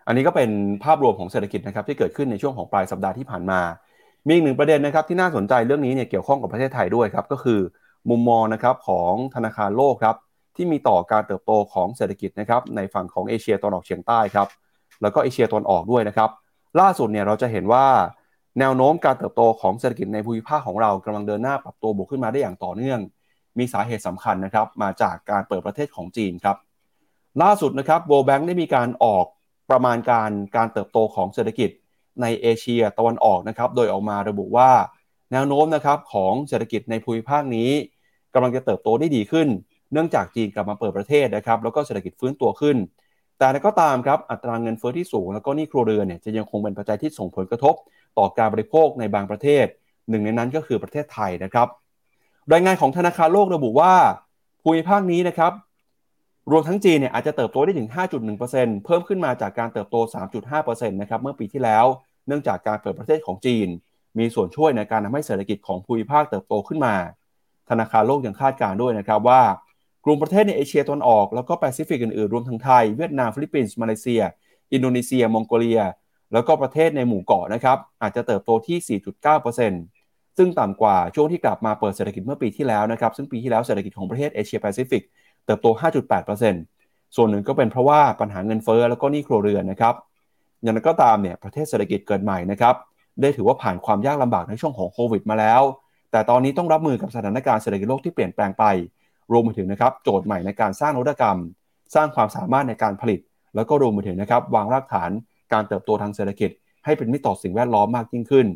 Speaker 2: อันนี้ก็เป็นภาพรวมของเศรษฐกิจนะครับที่เกิดขึ้นในช่วงของปลายสัปดาห์ที่ผ่านมา มีอีกหนึ่งประเด็นนะครับที่น่าสนใจเรื่องนี้เนี่ยเกี่ยวข้องกับประเทศไทยด้วยครับก็คือมุมมองนะครับของธนาคารโลกครับที่มีต่อการเติบโตของเศรษฐกิจนะครับในฝั่งของเอเชียตะวันออกเฉียงใต้ครับ แล้วก็เอเชียตะวันออกด้วยนะครับ ล่าสุดเนี่ยเราจะเห็นว่าแนวโน้มการเติบโตของเศรษฐกิจในภูมิภาคของเรากำลังเดินหน้าปรับตัวบวกขึ้นมาได้อย่างต่อเนื่อง มีสาเหตุสำคัญนะครับ มาจากการเปิดประเทศของจีนครับ ล่าสุดนะครับ World Bank ได้มีการออกประมาณการการเติบโตของเศรษฐกิจในเอเชียตะวันออกนะครับ โดยออกมาระบุว่า แนวโน้มนะครับของเศรษฐกิจในภูมิภาคนี้กำลังจะเติบโตได้ดีขึ้น เนื่องจากจีนกลับมาเปิดประเทศนะครับ แล้วก็เศรษฐกิจฟื้นตัวขึ้น แต่ก็ตามครับอัตราเงินเฟ้อที่สูง แล้วก็นี้ครัวเรือนเนี่ยจะยังคงเป็นปัจจัยที่ส่งผลกระทบ ต่อการบริโภคในบางประเทศ หนึ่งในนั้นก็คือประเทศไทยนะครับรายงานของธนาคารโลกระบุว่าภูมิภาคนี้นะครับรวมทั้งจีนเนี่ยอาจจะเติบโตได้ถึง 5.1%เพิ่มขึ้นมาจากการเติบโต 3.5%นะครับเมื่อปีที่แล้ว เนื่องจากการเปิดประเทศของจีน มีส่วนช่วยในการทำให้เศรษฐกิจของภูมิภาคเติบโตขึ้นมา ธนาคารโลกยังคาดการณ์ด้วยนะครับว่า ลุ่มประเทศในเอเชียตะวันออกแล้วก็แปซิฟิกอื่นๆ รวมทั้งไทย เวียดนาม ฟิลิปปินส์ มาเลเซีย อินโดนีเซีย มองโกเลีย แล้วก็ประเทศในหมู่เกาะนะครับ อาจจะเติบโตที่ 4.9%ซึ่งต่ำกว่าช่วงที่กลับมาเปิดเศรษฐกิจเมื่อปีที่แล้วนะครับ ซึ่งปีที่แล้วเศรษฐกิจของประเทศเอเชียแปซิฟิกเติบโต 5.8%ส่วนหนึ่งก็เป็นเพราะว่าปัญหาเงินเฟ้อแล้วก็หนี้ครัวเรือนนะครับ อย่างไรก็ตามเนี่ยประเทศเศรษฐกิจเกิดใหม่นะครับ ได้ถือว่าผ่านความยากลำบากในช่วงของโควิดมาแล้ว แต่ตอนนี้ต้องรับมือกับสถานการณ์เศรษฐกิจโลกที่เปลี่ยนแปลงไป รวมไปถึงนะครับโจทย์ใหม่ในการสร้างนวัตกรรม สร้างความสามารถในการผลิต แล้วก็รวมไปถึงนะครับวางรากฐานการเติบโตทางเศรษฐกิจ ให้เป็นมิตรต่อสิ่งแวดล้อมมากยิ่งขึ้น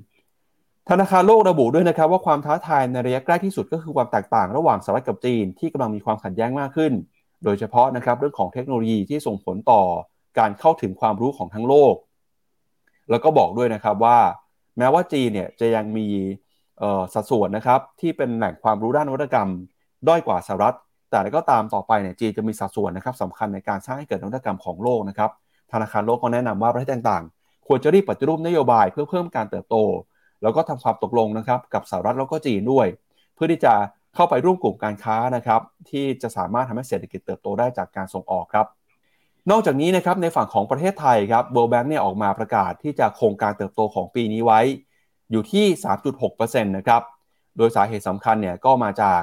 Speaker 2: ธนาคารโลกระบุด้วยนะครับว่าความท้าทายในระยะใกล้ที่สุดก็คือความแตกต่างระหว่างสหรัฐกับจีน ที่กำลังมีความขัดแย้งมากขึ้น โดยเฉพาะนะครับเรื่องของเทคโนโลยีที่ส่งผลต่อการเข้าถึงความรู้ของทั้งโลก แล้วก็บอกด้วยนะครับว่า แม้ว่าจีนเนี่ยจะยังมีสัดส่วนนะครับที่เป็นแหล่งความรู้ด้านนวัตกรรม ด้อยกว่าสหรัฐ แต่ก็ตามต่อไปเนี่ยจีนจะมีสัดส่วนนะครับสำคัญในการสร้างให้เกิดนวัตกรรมของโลกนะครับธนาคารโลกก็แนะนำว่าประเทศต่างๆ ควรจะรีบปฏิรูปนโยบายเพื่อเพิ่มการเติบโต แล้วก็ทำความตกลงนะครับกับสหรัฐแล้วก็จีนด้วย เพื่อที่จะเข้าไปร่วมกลุ่มการค้านะครับที่จะสามารถทำให้เศรษฐกิจเติบโตได้จากการส่งออกครับนอกจากนี้นะครับในฝั่งของประเทศไทยครับ World Bank เนี่ยออกมาประกาศที่จะคงการเติบโตของปีนี้ไว้ อยู่ที่ 3.6%นะครับ โดยสาเหตุสำคัญเนี่ยก็มาจาก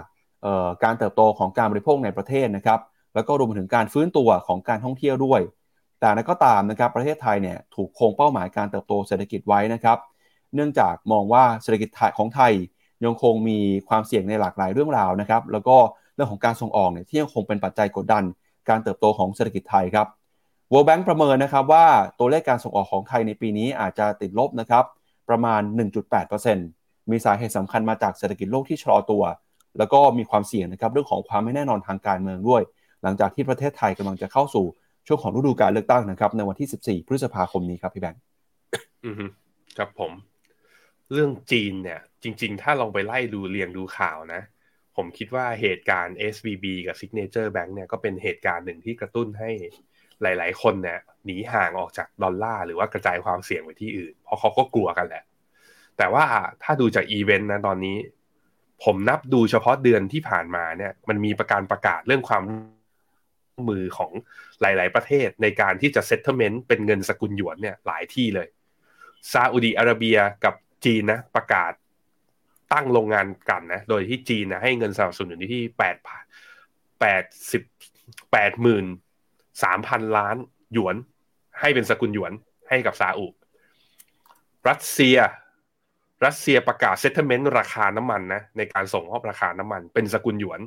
Speaker 2: การเติบโตของการบริโภคในประเทศนะครับแล้วก็รวมถึงการฟื้นตัวของการท่องเที่ยวด้วย แต่นั้นก็ตามนะครับประเทศไทยเนี่ยถูกคงเป้าหมายการเติบโตเศรษฐกิจไว้นะครับ เนื่องจากมองว่าเศรษฐกิจของไทยยังคงมีความเสี่ยงในหลากหลายเรื่องราวนะครับแล้วก็เรื่องของการส่งออกเนี่ยที่ยังคงเป็นปัจจัยกดดัน การเติบโตของเศรษฐกิจไทยครับ World Bank ประเมินนะครับว่าตัวเลขการส่งออกของไทยในปีนี้อาจจะติดลบนะครับประมาณ 1.8%มีสาเหตุสำคัญมาจากเศรษฐกิจโลกที่ชะลอตัว แล้วก็มีความเสี่ยงนะครับเรื่องของความไม่แน่นอนทางการเมืองด้วย หลังจากที่ประเทศไทยกำลังจะเข้าสู่ช่วงของฤดูการเลือกตั้งนะครับในวันที่ 14 พฤษภาคมนี้ครับพี่แบงค์
Speaker 3: อือครับผม เรื่องจีนเนี่ย จริง ๆ ถ้าลองไปไล่ดูเรียงดูข่าวนะ ผมคิดว่าเหตุการณ์ SVB กับ Signature Bank เนี่ยก็เป็นเหตุการณ์หนึ่งที่กระตุ้นให้หลาย ๆ คนเนี่ยหนีห่างออกจากดอลลาร์หรือว่ากระจายความเสี่ยงไปที่อื่น เพราะเขาก็กลัวกันแหละ แต่ว่าถ้าดูจากอีเวนต์นะตอนนี้ ผมนับดูเฉพาะเดือนที่ผ่านมาเนี่ย มันมีประการประกาศเรื่องความร่วมมือของหลาย ๆ ประเทศในการที่จะ settlement เป็นเงินสกุลหยวนเนี่ยหลายที่เลยซาอุดีอาระเบียกับจีนนะประกาศตั้งโรงงานกันนะ โดยที่จีนนะให้เงินสนับสนุนอยู่ที่แปดแปดสิบแปดหมื่นสามพันล้านหยวน ให้เป็นสกุลหยวนให้กับซาอุ รัสเซีย รัสเซียประกาศ settlement ราคาน้ำมันนะในการส่งมอบราคาน้ำมันเป็นสกุลหยวน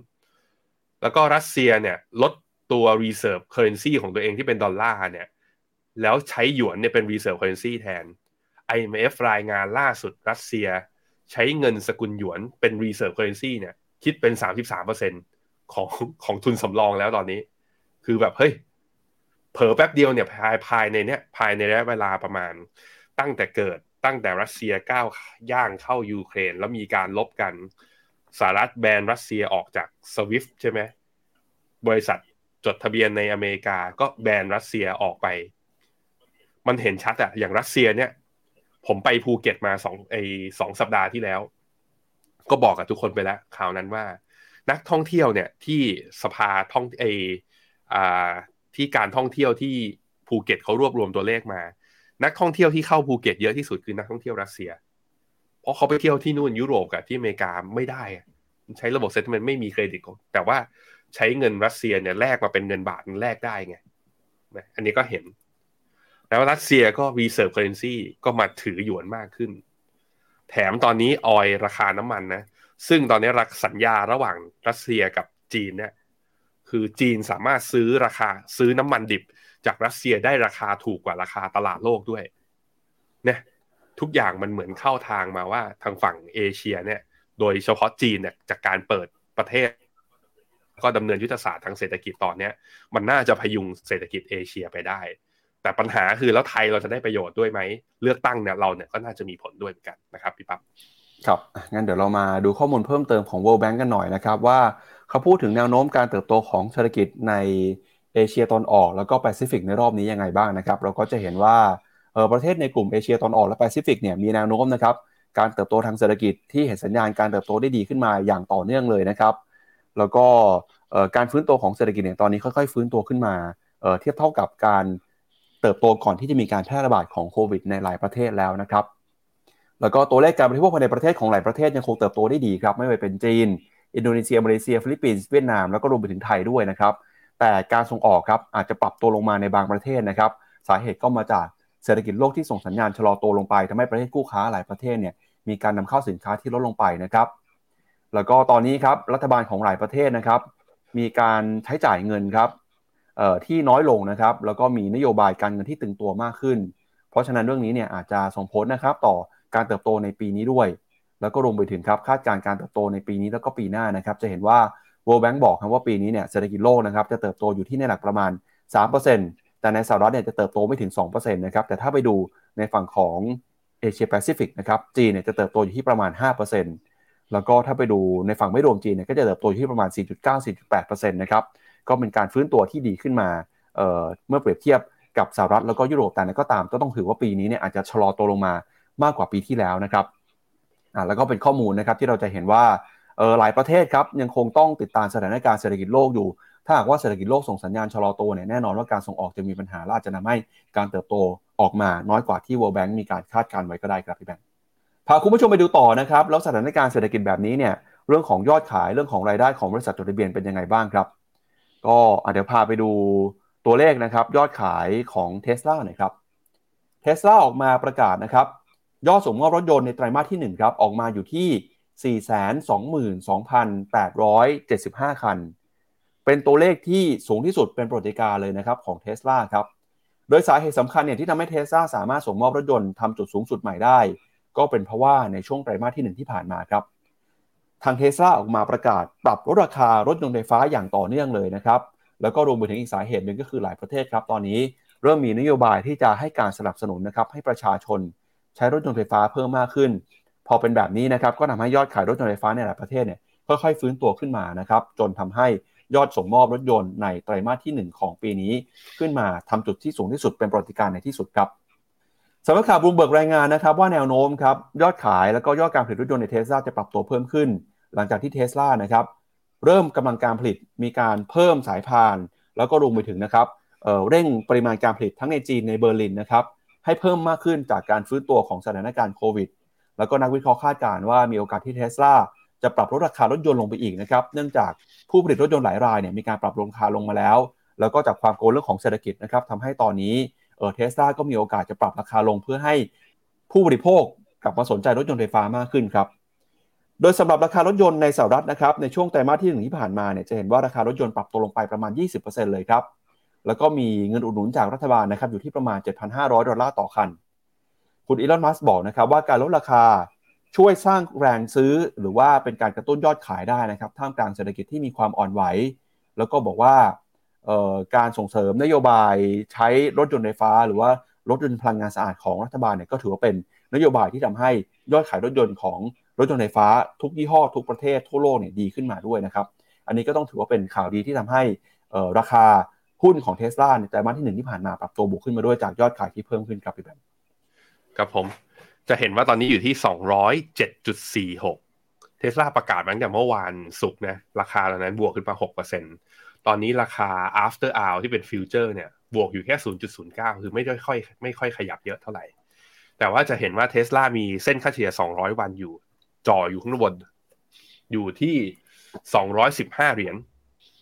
Speaker 3: แล้วก็รัสเซียเนี่ยลดตัว reserve currency ของตัวเองที่เป็นดอลลาร์เนี่ยแล้วใช้หยวนเนี่ยเป็น reserve currency แทน IMF รายงานล่าสุดรัสเซียใช้เงินสกุลหยวนเป็น reserve currency เนี่ยคิดเป็น 33%ของของทุนสำรองแล้วตอนนี้ คือแบบเฮ้ยเผลอแป๊บเดียวเนี่ยภายภายในเนี้ยภายในระยะเวลาประมาณตั้งแต่เกิด ตั้งแต่รัสเซียก้าวย่างเข้ายูเครน แล้วมีการลบกันสหรัฐแบนรัสเซียออกจากสวิฟใช่ไหมบริษัทจดทะเบียนในอเมริกาก็แบนรัสเซียออกไป มันเห็นชัดอะอย่างรัสเซียเนี่ย ผมไปภูเก็ตมาสองไอสองสัปดาห์ที่แล้ว ก็บอกกับทุกคนไปแล้วข่าวนั้นว่า นักท่องเที่ยวเนี่ยที่สภาท่องไออ่าที่การท่องเที่ยวที่ภูเก็ตเขารวบรวมตัวเลขมา นักท่องเที่ยวที่เข้าภูเก็ตเยอะที่สุดคือนักท่องเที่ยวรัสเซีย เพราะเขาไปเที่ยวที่นู่นยุโรปกับที่อเมริกาไม่ได้ ใช้ระบบ settlement ไม่มีเครดิตแต่ว่าใช้เงินรัสเซียเนี่ยแลกมาเป็นเงินบาทแลกได้ไงอันนี้ก็เห็น แล้วรัสเซียก็ reserve currency ก็มาถือหยวนมากขึ้น แถมตอนนี้ออยราคาน้ำมันนะ ซึ่งตอนนี้หลักสัญญาระหว่างรัสเซียกับจีนเนี่ยคือจีนสามารถซื้อราคาซื้อน้ำมันดิบ จากรัสเซียได้ราคาถูกกว่าราคาตลาดโลกด้วยเนี่ยทุกอย่างมันเหมือนเข้าทางมาว่าทางฝั่งเอเชียเนี่ย โดยเฉพาะจีนเนี่ยจากการเปิดประเทศ ก็ดำเนินยุทธศาสตร์ทางเศรษฐกิจตอนเนี้ย มันน่าจะพยุงเศรษฐกิจเอเชียไปได้ แต่ปัญหาคือแล้วไทยเราจะได้ประโยชน์ด้วยไหม เลือกตั้งเนี่ยเราเนี่ยก็น่าจะมีผลด้วยเหมือนกันนะครับพี่ปั๊บ
Speaker 2: ครับงั้นเดี๋ยวเรามาดูข้อมูลเพิ่มเติมของ World Bank กันหน่อยนะครับว่าเขาพูดถึงแนวโน้มการเติบโตของเศรษฐกิจใน เอเชียตอนออกแล้วก็แปซิฟิกในรอบนี้ยังไงบ้างนะครับ เราก็จะเห็นว่าประเทศในกลุ่มเอเชียตะวันออกและแปซิฟิกเนี่ยมีแนวโน้มนะครับการเติบโตทางเศรษฐกิจที่เห็นสัญญาณการเติบโตได้ดีขึ้นมาอย่างต่อเนื่องเลยนะครับ แล้วก็การฟื้นตัวของเศรษฐกิจเนี่ยตอนนี้ค่อยๆ ฟื้นตัวขึ้นมาเทียบเท่ากับการเติบโตก่อนที่จะมีการแพร่ระบาดของโควิดในหลายประเทศแล้วนะครับ แล้วก็ตัวเลขการบริโภคภายในประเทศของหลายประเทศยังคงเติบโตได้ดีครับ ไม่ว่าเป็นจีน อินโดนีเซียมาเลเซียฟิลิปปินส์เวียดนามแล้วก็รวมไปถึงไทยด้วยนะครับ แต่การส่งออกครับอาจจะปรับตัวลงมาในบางประเทศนะครับ สาเหตุก็มาจากเศรษฐกิจโลกที่ส่งสัญญาณชะลอตัวลงไปทำให้ประเทศคู่ค้าหลายประเทศเนี่ยมีการนำเข้าสินค้าที่ลดลงไปนะครับ แล้วก็ตอนนี้ครับรัฐบาลของหลายประเทศนะครับ มีการใช้จ่ายเงินครับที่น้อยลงนะครับ แล้วก็มีนโยบายการเงินที่ตึงตัวมากขึ้น เพราะฉะนั้นเรื่องนี้เนี่ยอาจจะส่งผลนะครับต่อการเติบโตในปีนี้ด้วย แล้วก็รวมไปถึงครับคาดการณ์การเติบโตในปีนี้แล้วก็ปีหน้านะครับ จะเห็นว่า World Bank บอกครับว่าปีนี้เนี่ยเศรษฐกิจโลกนะครับจะเติบโตอยู่ที่ในหลักประมาณ 3%แต่ในสหรัฐเนี่ยจะเติบโตไม่ถึง 2%นะครับแต่ถ้าไปดูในฝั่งของเอเชียแปซิฟิกนะครับจีนเนี่ยจะเติบโตอยู่ที่ประมาณ 5%แล้วก็ถ้าไปดูในฝั่งไม่รวมจีนเนี่ยก็จะเติบโตอยู่ที่ประมาณ 4.9-4.8%นะครับก็เป็นการฟื้นตัวที่ดีขึ้นมาเเมื่อเปรียบเทียบกับสหรัฐแล้วก็ยุโรปแต่ก็ตามก็ต้องถือว่าปีนี้เนี่ยอาจจะชะลอตัวลงมามากกว่าปีที่แล้วนะครับอ่าแล้วก็เป็นข้อมูลนะครับที่เราจะเห็นว่า เออหลายประเทศครับยังคงต้องติดตามสถานการณ์เศรษฐกิจโลกอยู่ ถ้าหากว่าเศรษฐกิจโลกส่งสัญญาณชะลอตัวเนี่ยแน่นอนว่าการส่งออกจะมีปัญหาและอาจจะทำให้การเติบโตออกมาน้อยกว่าที่ World Bank มีการคาดการไว้ก็ได้ครับพี่แบงค์พาคุณผู้ชมไปดูต่อนะครับแล้วสถานการณ์เศรษฐกิจแบบนี้เนี่ยเรื่องของยอดขายเรื่องของรายได้ของบริษัทจดทะเบียนเป็นยังไงบ้างครับ ก็เดี๋ยวพาไปดูตัวเลขนะครับยอดขายของเท s l a หน่อยครับเท s l a ออกมาประกาศนะครับยอดส่งมอบรถยนต์ในไตรมาสที่1ครับออกมาอยู่ที่ 422,875 คัน เป็นตัวเลขที่สูงที่สุดเป็นประวัติการเลยนะครับของเท s l a ครับ โดยสาเหตุสำคัญเนี่ยที่ทำให้เท s l a สามารถส่งมอบรถยนต์ทำจุดสูงสุดใหม่ได้ ก็เป็นเพราะว่าในช่วงไตรมาสที่ 1 ที่ผ่านมาครับ ทางเทสลาออกมาประกาศปรับลดราคารถยนต์ไฟฟ้าอย่างต่อเนื่องเลยนะครับ แล้วก็รวมไปถึงอีกสาเหตุหนึ่งก็คือหลายประเทศครับตอนนี้เริ่มมีนโยบายที่จะให้การสนับสนุนนะครับให้ประชาชนใช้รถยนต์ไฟฟ้าเพิ่มมากขึ้น พอเป็นแบบนี้นะครับก็ทำให้ยอดขายรถยนต์ไฟฟ้าในหลายประเทศเนี่ยค่อยๆฟื้นตัวขึ้นมานะครับจนทำให้ยอดส่งมอบรถยนต์ในไตรมาสที่ 1 ของปีนี้ ขึ้นมาทำจุดที่สูงที่สุดเป็นประวัติการในที่สุดครับสำนักข่าวบลูเบิร์กรายงานนะครับว่าแนวโน้มครับยอดขายแล้วก็ยอดการผลิตรถยนต์ในเทสลาจะปรับตัวเพิ่มขึ้น หลังจากที่เทสลานะครับเริ่มกำลังการผลิตมีการเพิ่มสายพาน แล้วก็รวมไปถึงนะครับเเร่งปริมาณการผลิตทั้งในจีนในเบอร์ลินนะครับให้เพิ่มมากขึ้นจากการฟื้นตัวของสถานการณ์โควิด แล้วก็นักวิเคราะห์คาดการณ์ว่ามีโอกาสที่เทสลาจะปรับลดราคารถยนต์ลงไปอีกนะครับ เนื่องจากผู้ผลิตรถยนต์หลายรายเนี่ยมีการปรับราคาลงมาแล้ว แล้วก็จากความกังวลเรื่องของเศรษฐกิจนะครับทำให้ตอนนี้เออเทสลาก็มีโอกาสจะปรับราคาลงเพื่อให้ผู้บริโภคกลับมาสนใจรถยนต์ไฟฟ้ามากขึ้นครับ โดยสำหรับราคารถยนต์ในสหรัฐนะครับในช่วงไตรมาสที่หนึ่งที่ผ่านมาเนี่ยจะเห็นว่าราคารถยนต์ปรับตัวลงไปประมาณ 20%เลยครับ แล้วก็มีเงินอุดหนุนจากรัฐบาลนะครับอยู่ที่ประมาณ 7,500 ดอลลาร์ต่อคัน คุณอีลอนมัสบอกนะครับว่าการลดราคาช่วยสร้างแรงซื้อหรือว่าเป็นการกระตุ้นยอดขายได้นะครับท่ามกลางเศรษฐกิจที่มีความอ่อนไหว แล้วก็บอกว่าการส่งเสริมนโยบายใช้รถยนต์ไฟฟ้า หรือว่ารถยนต์พลังงานสะอาดของรัฐบาลเนี่ยก็ถือว่าเป็นนโยบายที่ทำให้ยอดขายรถยนต์ของรถยนต์ไฟฟ้า ทุกยี่ห้อทุกประเทศทั่วโลกเนี่ยดีขึ้นมาด้วยนะครับ อันนี้ก็ต้องถือว่าเป็นข่าวดีที่ทำให้ราคาหุ้นของเทสลาในไตรมาสที่หนึ่งที่ผ่านมาปรับตัวบวกขึ้นมาด้วยจากยอดขายที่เพิ่มขึ้นครับพี่แบงค์
Speaker 3: ครับผม จะเห็นว่าตอนนี้อยู่ที่207.46เจ็ดจุดสี่หกเทสลาประกาศมาตั้งแต่เมื่อวานศุกร์นะราคาตอนนั้นบวกขึ้นมา6%ตอนนี้ราคา after hour ที่เป็นฟิวเจอร์เนี่ยบวกอยู่แค่ 0.09 คือไม่ค่อยไม่ค่อยขยับเยอะเท่าไหร่ แต่ว่าจะเห็นว่าเทสลามีเส้นค่าเฉลี่ย 200 วันอยู่ จ่ออยู่ข้างบน อยู่ที่ 215 เหรียญ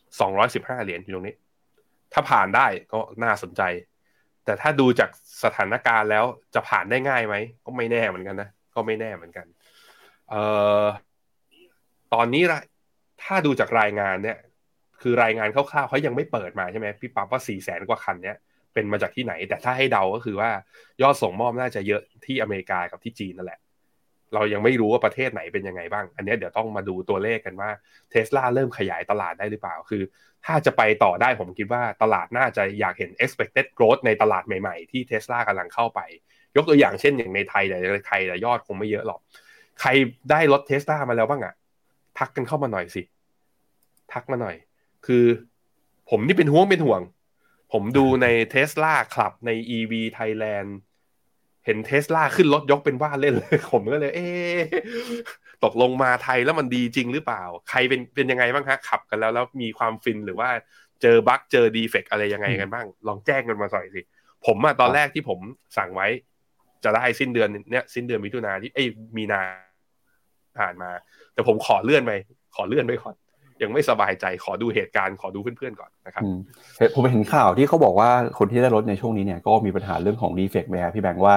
Speaker 3: 215 เหรียญอยู่ตรงนี้ ถ้าผ่านได้ก็น่าสนใจ แต่ถ้าดูจากสถานการณ์แล้วจะผ่านได้ง่ายไหมก็ไม่แน่เหมือนกันนะก็ไม่แน่เหมือนกันเอ่อตอนนี้ถ้าดูจากรายงานเนี่ย คือรายงานคร่าวๆเขายังไม่เปิดมาใช่ไหมพี่ปั๊บว่าสี่แสนกว่าคันเนี่ยเป็นมาจากที่ไหน แต่ถ้าให้เดาก็คือว่ายอดส่งมอบน่าจะเยอะที่อเมริกากับที่จีนนั่นแหละ เรายังไม่รู้ว่าประเทศไหนเป็นยังไงบ้าง อันนี้เดี๋ยวต้องมาดูตัวเลขกันว่าเทสลาเริ่มขยายตลาดได้หรือเปล่า คือ ถ้าจะไปต่อได้ผมคิดว่าตลาดน่าจะอยากเห็น expected growth ในตลาดใหม่ๆ ที่เทสลากำลังเข้าไป ยกตัวอย่างเช่นอย่างในไทยแต่ในไทยแต่ยอดคงไม่เยอะหรอก ใครได้รถเทสลามาแล้วบ้างอะทักกันเข้ามาหน่อยสิ ทักมาหน่อย คือ ผมนี่เป็นห่วงเป็นห่วง ผมดูในเทสลาคลับใน EV Thailand เห็นเทสลาขึ้นรถยกเป็นว่าเล่นเลยผมก็เลย เอ๊ตกลงมาไทยแล้วมันดีจริงหรือเปล่า ใครเป็นเป็นยังไงบ้างฮะขับกันแล้วแล้วมีความฟินหรือว่าเจอบั๊กเจอดีเฟกอะไรยังไงกันบ้าง ลองแจ้งกันมาหน่อยสิ ผมอะตอนแรกที่ผมสั่งไว้ จะได้สิ้นเดือนเนี้ยสิ้นเดือนมิถุนาที่เอ้ยมีนาผ่านมา แต่ผมขอเลื่อนไปขอเลื่อนไปก่อน ยังไม่สบายใจขอดูเหตุการณ์ขอดูเพื่อนๆก่อนนะครับ
Speaker 2: อืมเห็นผมเห็นข่าวที่เขาบอกว่าคนที่ได้รถในช่วงนี้เนี่ยก็มีปัญหาเรื่องของดีเฟกต์ไหมครับพี่แบงค์ว่า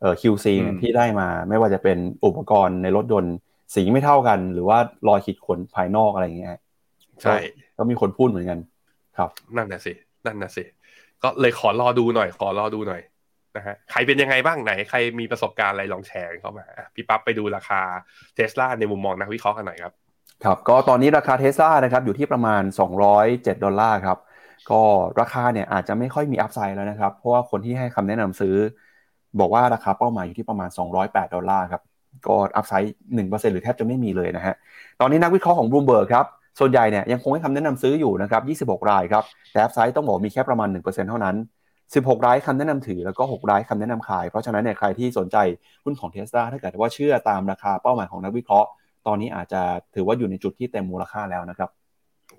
Speaker 2: เอ่อ QC เนี่ย
Speaker 3: อืม
Speaker 2: ที่ได้มาไม่ว่าจะเป็นอุปกรณ์ในรถยนต์สีไม่เท่ากัน หรือว่ารอยขีดข่วนภายนอกอะไรอย่างเงี้ย
Speaker 3: ใช่
Speaker 2: ก็มีคนพูดเหมือนกัน ครับ
Speaker 3: นั่นน่ะสินั่นน่ะสิก็เลยขอรอดูหน่อย ขอรอดูหน่อยนะฮะใครเป็นยังไงบ้างไหนใครมีประสบการณ์อะไรลองแชร์เข้ามาอะพี่ปั๊บไปดูราคาเทสลาในมุมมองนักวิเคราะห์กันหน่อยครับ
Speaker 2: ครับก็ตอนนี้ราคาเทสลานะครับอยู่ที่ประมาณ 207 ดอลลาร์ครับก็ราคาเนี่ยอาจจะไม่ค่อยมี upside แล้วนะครับ เพราะว่าคนที่ให้คำแนะนำซื้อ บอกว่าราคาเป้าหมายอยู่ที่ประมาณ 208 ดอลลาร์ครับก็ upside 1%หรือแทบจะไม่มีเลยนะฮะตอนนี้นักวิเคราะห์ของบ o ูเบิร์กครับส่วนใหญ่เนี่ยยังคงให้คำแนะนำซื้ออยู่นะครับ 26 รายครับ แต่ upside ต้องบอกมีแค่ประมาณ 1%เท่านั้น 16 รายคำแนะนำถือ แล้วก็ 6 รายคำแนะนำขาย เพราะฉะนั้นเนี่ยใครที่สนใจหุ้นของเทสลาถ้าเกิดว่าเชื่อตามราคาเป้าหมายของนักวิเคราะห์ ตอนนี้อาจจะถือว่าอยู่ในจุดที่เต็มมูลค่าแล้วนะครับ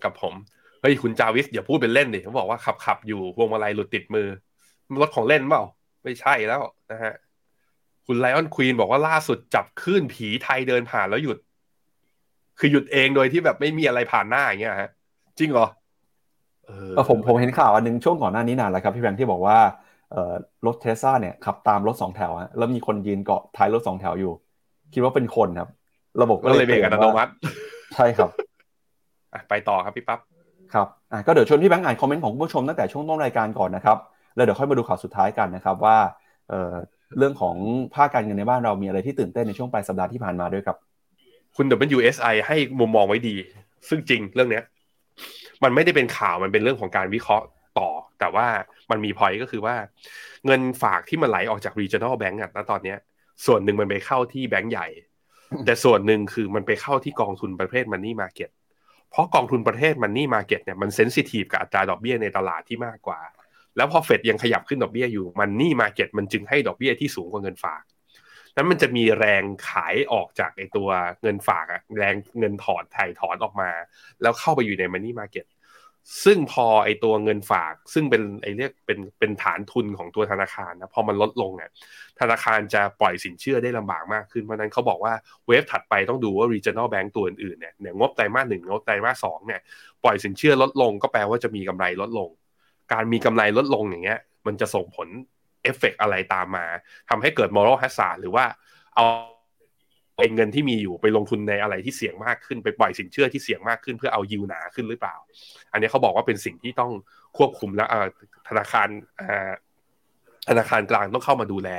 Speaker 3: กับผม เฮ้ยคุณจาวิสอย่าพูดเป็นเล่นดิเขาบอกว่าขับขับอยู่พวงมาลัยหลุดติดมือรถของเล่นเปล่า ไม่ใช่แล้วนะฮะคุณไลออนควีนบอกว่าล่าสุดจับคลื่นผีไทยเดินผ่านแล้วหยุด คือหยุดเองโดยที่แบบไม่มีอะไรผ่านหน้าอย่างเงี้ยฮะ จริงเหรอเออ
Speaker 2: ก็ผมผมเห็นข่าวอันหนึงช่วงก่อนหน้านี้นานแล้วครับ พี่แบงค์ที่บอกว่าเอ่อรถเทสลาเนี่ยขับตามรถสองแถวฮะแล้วมีคนยืนเกาะท้ายรถสองแถวอยู่ คิดว่าเป็นคนครับ ระบบ
Speaker 3: ก็เลยเบรกอัตโนมัติ
Speaker 2: ใช่ครับ
Speaker 3: อะไปต่อครับพี่ปั๊บ
Speaker 2: ครับอะก็เดี๋ยวชวนพี่แบงค์อ่านคอมเมนต์ของคุณผู้ชมตั้งแต่ช่วงต้นรายการก่อนนะครับแล้วเดี๋ยวค่อยมาดูข่าวสุดท้ายกันนะครับว่าเอ่อเรื่องของภาคการเงินในบ้านเรามีอะไรที่ตื่นเต้นในช่วงปลายสัปดาห์ที่ผ่านมาด้วยครับ
Speaker 3: คุณ WSI ให้มุมมองไว้ดี ซึ่งจริงเรื่องเนี้ย มันไม่ได้เป็นข่าวมันเป็นเรื่องของการวิเคราะห์ต่อ แต่ว่ามันมีพอยก็คือว่า เงินฝากที่มันไหลออกจาก regional bank อะณตอนเนี้ย ส่วนหนึ่งมันไปเข้าที่แบงก์ใหญ่ แต่ส่วนหนึ่งคือมันไปเข้าที่กองทุนประเภท money market เพราะกองทุนประเภท money market เนี่ยมันเซนซิทีฟกับอัตราดอกเบี้ยในตลาดที่มากกว่า แล้วพอเฟดยังขยับขึ้นดอกเบี้ยอยู่ money market มันจึงให้ดอกเบี้ยที่สูงกว่าเงินฝากนั้นมันจะมีแรงขายออกจากไอตัวเงินฝากอะแรงเงินถอนถ่ายถอนออกมา แล้วเข้าไปอยู่ใน money market ซึ่งพอไอตัวเงินฝาก ซึ่งเป็นไอเรียกเป็นเป็นฐานทุนของตัวธนาคารนะพอมันลดลงเนี่ยธนาคารจะปล่อยสินเชื่อได้ลำบากมากขึ้น เพราะนั้นเขาบอกว่าเวฟถัดไปต้องดูว่า regional bank ตัวอื่นๆเนี่ยเนี่ยงบไตรมาสหนึ่งงบไตรมาสสองเนี่ยปล่อยสินเชื่อลดลงก็แปลว่าจะมีกำไรลดลง การมีกำไรลดลงอย่างเงี้ย มันจะส่งผลเอฟเฟกอะไรตามมาทำให้เกิด moral hazard หรือว่าเอา เองเงินที่มีอยู่ไปลงทุนในอะไรที่เสี่ยงมากขึ้นไปปล่อยสินเชื่อที่เสี่ยงมากขึ้นเพื่อเอายิวหนาขึ้นหรือเปล่า อันนี้เขาบอกว่าเป็นสิ่งที่ต้องควบคุมและธนาคารธนาคารกลางต้องเข้ามาดูแล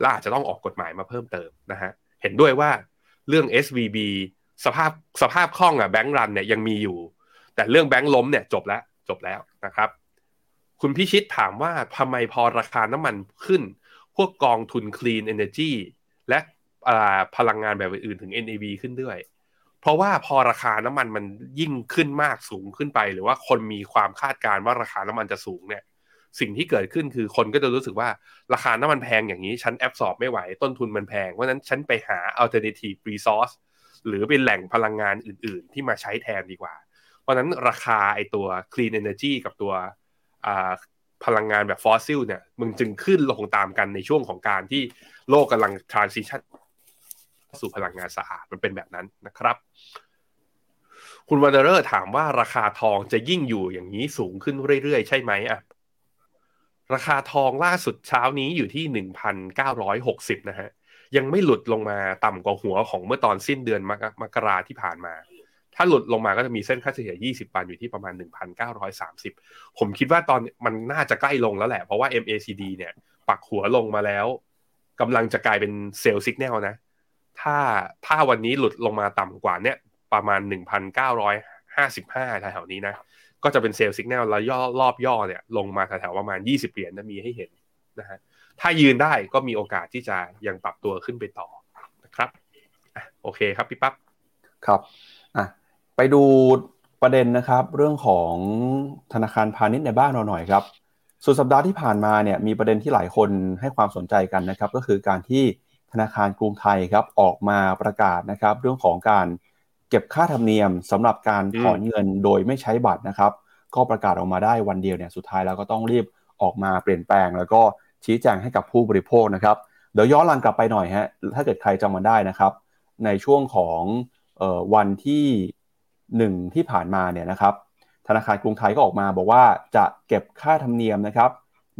Speaker 3: และอาจจะต้องออกกฎหมายมาเพิ่มเติมนะฮะเห็นด้วยว่าเรื่อง SVB สภาพสภาพคล่องอะแบงก์รันเนี่ยยังมีอยู่ แต่เรื่องแบงก์ล้มเนี่ยจบแล้วจบแล้วนะครับ คุณพิชิตถามว่าทำไมพอราคาน้ำมันขึ้น พวกกองทุน Clean Energy และ พลังงานแบบอื่นถึง NAV ขึ้นด้วย เพราะว่าพอราคาน้ำมันมันยิ่งขึ้นมากสูงขึ้นไป หรือว่าคนมีความคาดการณ์ว่าราคาน้ำมันจะสูงเนี่ย สิ่งที่เกิดขึ้นคือคนก็จะรู้สึกว่าราคาน้ำมันแพงอย่างนี้ฉัน absorb ไม่ไหวต้นทุนมันแพง เพราะนั้นฉันไปหา alternative resource หรือเป็นแหล่งพลังงานอื่น ๆ ที่มาใช้แทนดีกว่า เพราะนั้นราคาไอตัว clean energy กับตัวพลังงานแบบฟอสซิลเนี่ยมึงจึงขึ้นลงตามกันในช่วงของการที่โลกกำลัง transition สู่พลังงานสะอาดมันเป็นแบบนั้นนะครับ คุณวันเดอร์ถามว่าราคาทองจะยิ่งอยู่อย่างนี้สูงขึ้นเรื่อยๆ ใช่ไหมอะราคาทองล่าสุดเช้านี้อยู่ที่หนึ่งพันเก้าร้อยหกสิบนะฮะยังไม่หลุดลงมาต่ำกว่าหัวของเมื่อตอนสิ้นเดือนมกมกราที่ผ่านมา ถ้าหลุดลงมาก็จะมีเส้นค่าเฉลี่ย 20 วันอยู่ที่ประมาณ 1,930 ผมคิดว่าตอนมันน่าจะใกล้ลงแล้วแหละ เพราะว่า MACD เนี่ย ปักหัวลงมาแล้วกำลังจะกลายเป็นเซลล์สัญญาณนะ ถ้าถ้าวันนี้หลุดลงมาต่ำกว่าเนี่ยประมาณ 1,955แถวๆนี้นะ ก็จะเป็นเซลล์สัญญาณแล้วย่อรอบย่อเนี่ยลงมาแถวๆประมาณ 20 เหรียญนะมีให้เห็นนะฮะถ้ายืนได้ก็มีโอกาสที่จะยังปรับตัวขึ้นไปต่อนะครับอโอเคครับพี่ปั๊บ
Speaker 2: ครับอะไปดูประเด็นนะครับ เรื่องของธนาคารพาณิชย์ในบ้านเราหน่อยครับ สุดสัปดาห์ที่ผ่านมาเนี่ยมีประเด็นที่หลายคนให้ความสนใจกันนะครับ ก็คือการที่ ธนาคารกรุงไทยครับออกมาประกาศนะครับ เรื่องของการเก็บค่าธรรมเนียมสำหรับการถอนเงินโดยไม่ใช้บัตรนะครับ ก็ประกาศออกมาได้วันเดียวเนี่ยสุดท้ายแล้วก็ต้องรีบออกมาเปลี่ยนแปลง แล้วก็ชี้แจงให้กับผู้บริโภคนะครับเดี๋ยวย้อนหลังกลับไปหน่อยฮะถ้าเกิดใครจำมาได้นะครับ ในช่วงของออวันที่ 1 ที่ผ่านมาเนี่ยนะครับ ธนาคารกรุงไทยก็ออกมาบอกว่าจะเก็บค่าธรรมเนียมนะครับ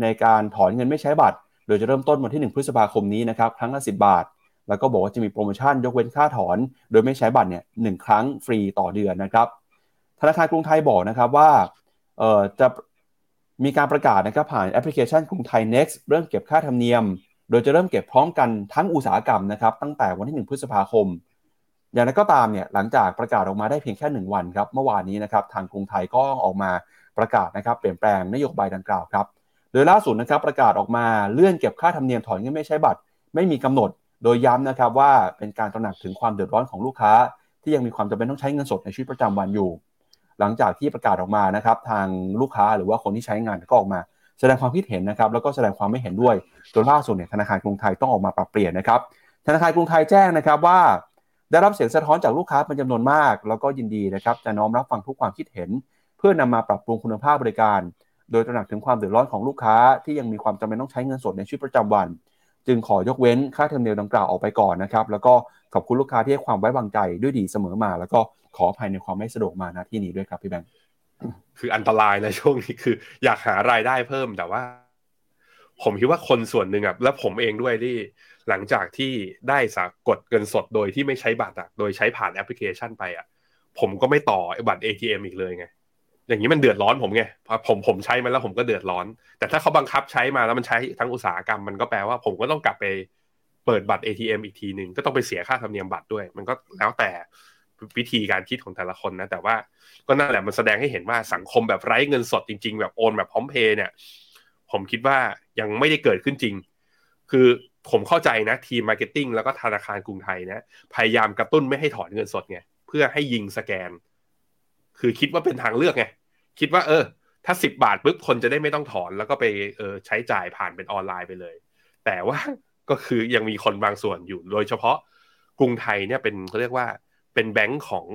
Speaker 2: ในการถอนเงินไม่ใช้บัตร โดยจะเริ่มต้นวันที่ 1 พฤษภาคมนี้นะครับครั้งละ10 บาท แล้วก็บอกว่าจะมีโปรโมชั่นยกเว้นค่าถอน โดยไม่ใช้บัตรเนี่ยหครั้งฟรีต่อเดือนนะครับ ธนาคารกรุงไทยบอกนะครับว่าจะมีการประกาศนะครับผ่านแอปพลิเคชันกรุงไทย Next เริ่มเก็บค่าธรรมเนียม โดยจะเริ่มเก็บพร้อมกันทั้งอุตสาหกรรมนะครับตั้งแต่วันที่ 1 พฤษภาคม อย่างไรก็ตามเนี่ยหลังจากประกาศออกมาได้เพียงแค่ 1 วันครับเมื่อวานนี้นะครับทางกรุงไทยก็ออกมาประกาศนะครับเปลี่ยนแปลงนโยบายดังกล่าวครับ โดยล่าสุดนะครับประกาศออกมาเลื่อนเก็บค่าธรรมเนียมถอนเงินไม่ใช้บัตร ไม่มีกำหนด โดยย้ำนะครับว่าเป็นการตระหนักถึงความเดือดร้อนของลูกค้า ที่ยังมีความจำเป็นต้องใช้เงินสดในชีวิตประจำวันอยู่ หลังจากที่ประกาศออกมานะครับทางลูกค้าหรือว่าคนที่ใช้งานก็ออกมา แสดงความคิดเห็นนะครับแล้วก็แสดงความไม่เห็นด้วยจนล่าสุดเนี่ยธนาคารกรุงไทยต้องออกมาปรับเปลี่ยนนะครับธนาคารกรุงไทยแจ้งนะครับว่า ได้รับเสียงสะท้อนจากลูกค้าเป็นจำนวนมาก แล้วก็ยินดีนะครับจะน้อมรับฟังทุกความคิดเห็น เพื่อนำมาปรับปรุงคุณภาพบริการ โดยตระหนักถึงความเดือดร้อนของลูกค้าที่ยังมีความจำเป็นต้องใช้เงินสดในชีวิตประจำวัน จึงขอยกเว้นค่าเทอมเนียมดังกล่าวออกไปก่อนนะครับ แล้วก็ขอบคุณลูกค้าที่ให้ความไว้วางใจด้วยดีเสมอมา แล้วก็ขออภัยในความไม่สะดวกมาณที่นี้ด้วยครับพี่แบงค์
Speaker 3: คืออันตรายนะช่วงนี้คือ อยากหารายได้เพิ่มแต่ว่า ผมคิดว่าคนส่วนหนึ่งอะและผมเองด้วยที่ หลังจากที่ได้สากดเงินสดโดยที่ไม่ใช้บัตรอะโดยใช้ผ่านแอปพลิเคชันไปอะผมก็ไม่ต่อบัตร ATM อีกเลยไง อย่างนี้มันเดือดร้อนผมไงพอผมผมใช้มันแล้วผมก็เดือดร้อน แต่ถ้าเขาบังคับใช้มาแล้วมันใช้ทั้งอุตสาหกรรมมันก็แปลว่าผมก็ต้องกลับไปเปิดบัตร ATM อีกทีหนึ่งก็ต้องไปเสียค่าธรรมเนียมบัตรด้วย มันก็แล้วแต่วิธีการคิดของแต่ละคนนะ แต่ว่าก็นั่นแหละมันแสดงให้เห็นว่าสังคมแบบไร้เงินสดจริง ๆ แบบโอนแบบพร้อมเพย์เนี่ย ผมคิดว่ายังไม่ได้เกิดขึ้นจริง คือผมเข้าใจนะทีม marketing แล้วก็ธนาคารกรุงไทยนะ พยายามกระตุ้นไม่ให้ถอนเงินสดไงเพื่อให้ยิงสแกน คือคิดว่าเป็นทางเลือกไง คิดว่า เออ ถ้าสิบบาทปุ๊บคนจะได้ไม่ต้องถอน แล้วก็ไปเออใช้จ่ายผ่านเป็นออนไลน์ไปเลย แต่ว่าก็คือยังมีคนบางส่วนอยู่ โดยเฉพาะกรุงไทยเนี่ยเป็นเขาเรียกว่าเป็นแบงค์ของ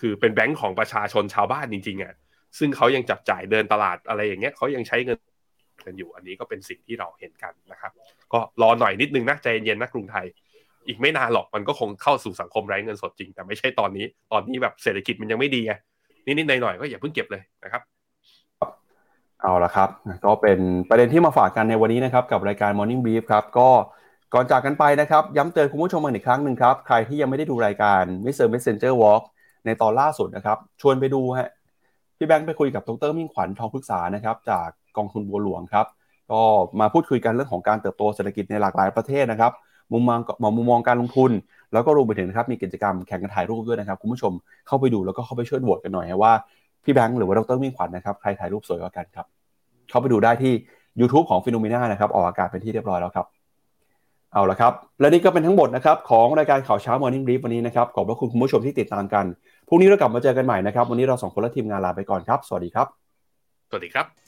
Speaker 3: คือเป็นแบงค์ของประชาชนชาวบ้านจริงๆอะซึ่งเขายังจับจ่ายเดินตลาดอะไรอย่างเงี้ยเขายังใช้เงินกันอยู่อันนี้ก็เป็นสิ่งที่เราเห็นกันนะครับ ก็รอหน่อยนิดนึงนะใจเย็นนะกรุงไทย อีกไม่นานหรอกมันก็คงเข้าสู่สังคมไร้เงินสดจริง แต่ไม่ใช่ตอนนี้ ตอนนี้แบบเศรษฐกิจมันยังไม่ดีไง นิดๆหน่อยๆก็อย่าเพิ่งเก็บเลยนะครับ
Speaker 2: เอาละครับ ก็เป็นประเด็นที่มาฝากกันในวันนี้นะครับ กับรายการ Morning Brief ครับ ก็ก่อนจากกันไปนะครับ ย้ำเตือนคุณผู้ชมอีกครั้งหนึ่งครับ ใครที่ยังไม่ได้ดูรายการ Mr. Messenger Walk ในตอนล่าสุดนะครับ ชวนไปดูฮะพี่แบงค์ไปคุยกับดรมิ่งขวัญทองพฤกษานะครับ จากกองทุนบัวหลวงครับ ก็มาพูดคุยกันเรื่องของการเติบโตเศรษฐกิจในหลากหลายประเทศนะครับ มุมมองมุมมองการลงทุน แล้วก็รวมไปถึงนะครับมีกิจกรรมแข่งกันถ่ายรูปด้วยนะครับคุณผู้ชมเข้าไปดูแล้วก็เข้าไปช่วยโหวตกันหน่อยว่าพี่แบงค์หรือว่าดรมิ่งขวัญนะครับใครถ่ายรูปสวยกว่ากันครับ เข้าไปดูได้ที่ YouTube ของฟิโนเมนานะครับออกอากาศเป็นที่เรียบร้อยแล้วครับ เอาละครับ และนี่ก็เป็นทั้งหมดนะครับของรายการข่าวเช้า Morning Brief วันนี้นะครับขอบพระคุณคุณผู้ชมที่ติดตามกันพรุ่งนี้เรากลับมาเจอกันใหม่นะครับวันนี้เราสองคนและทีมงานลาไปก่อนครับ สวัสดีครับ
Speaker 3: สวัสดีครับ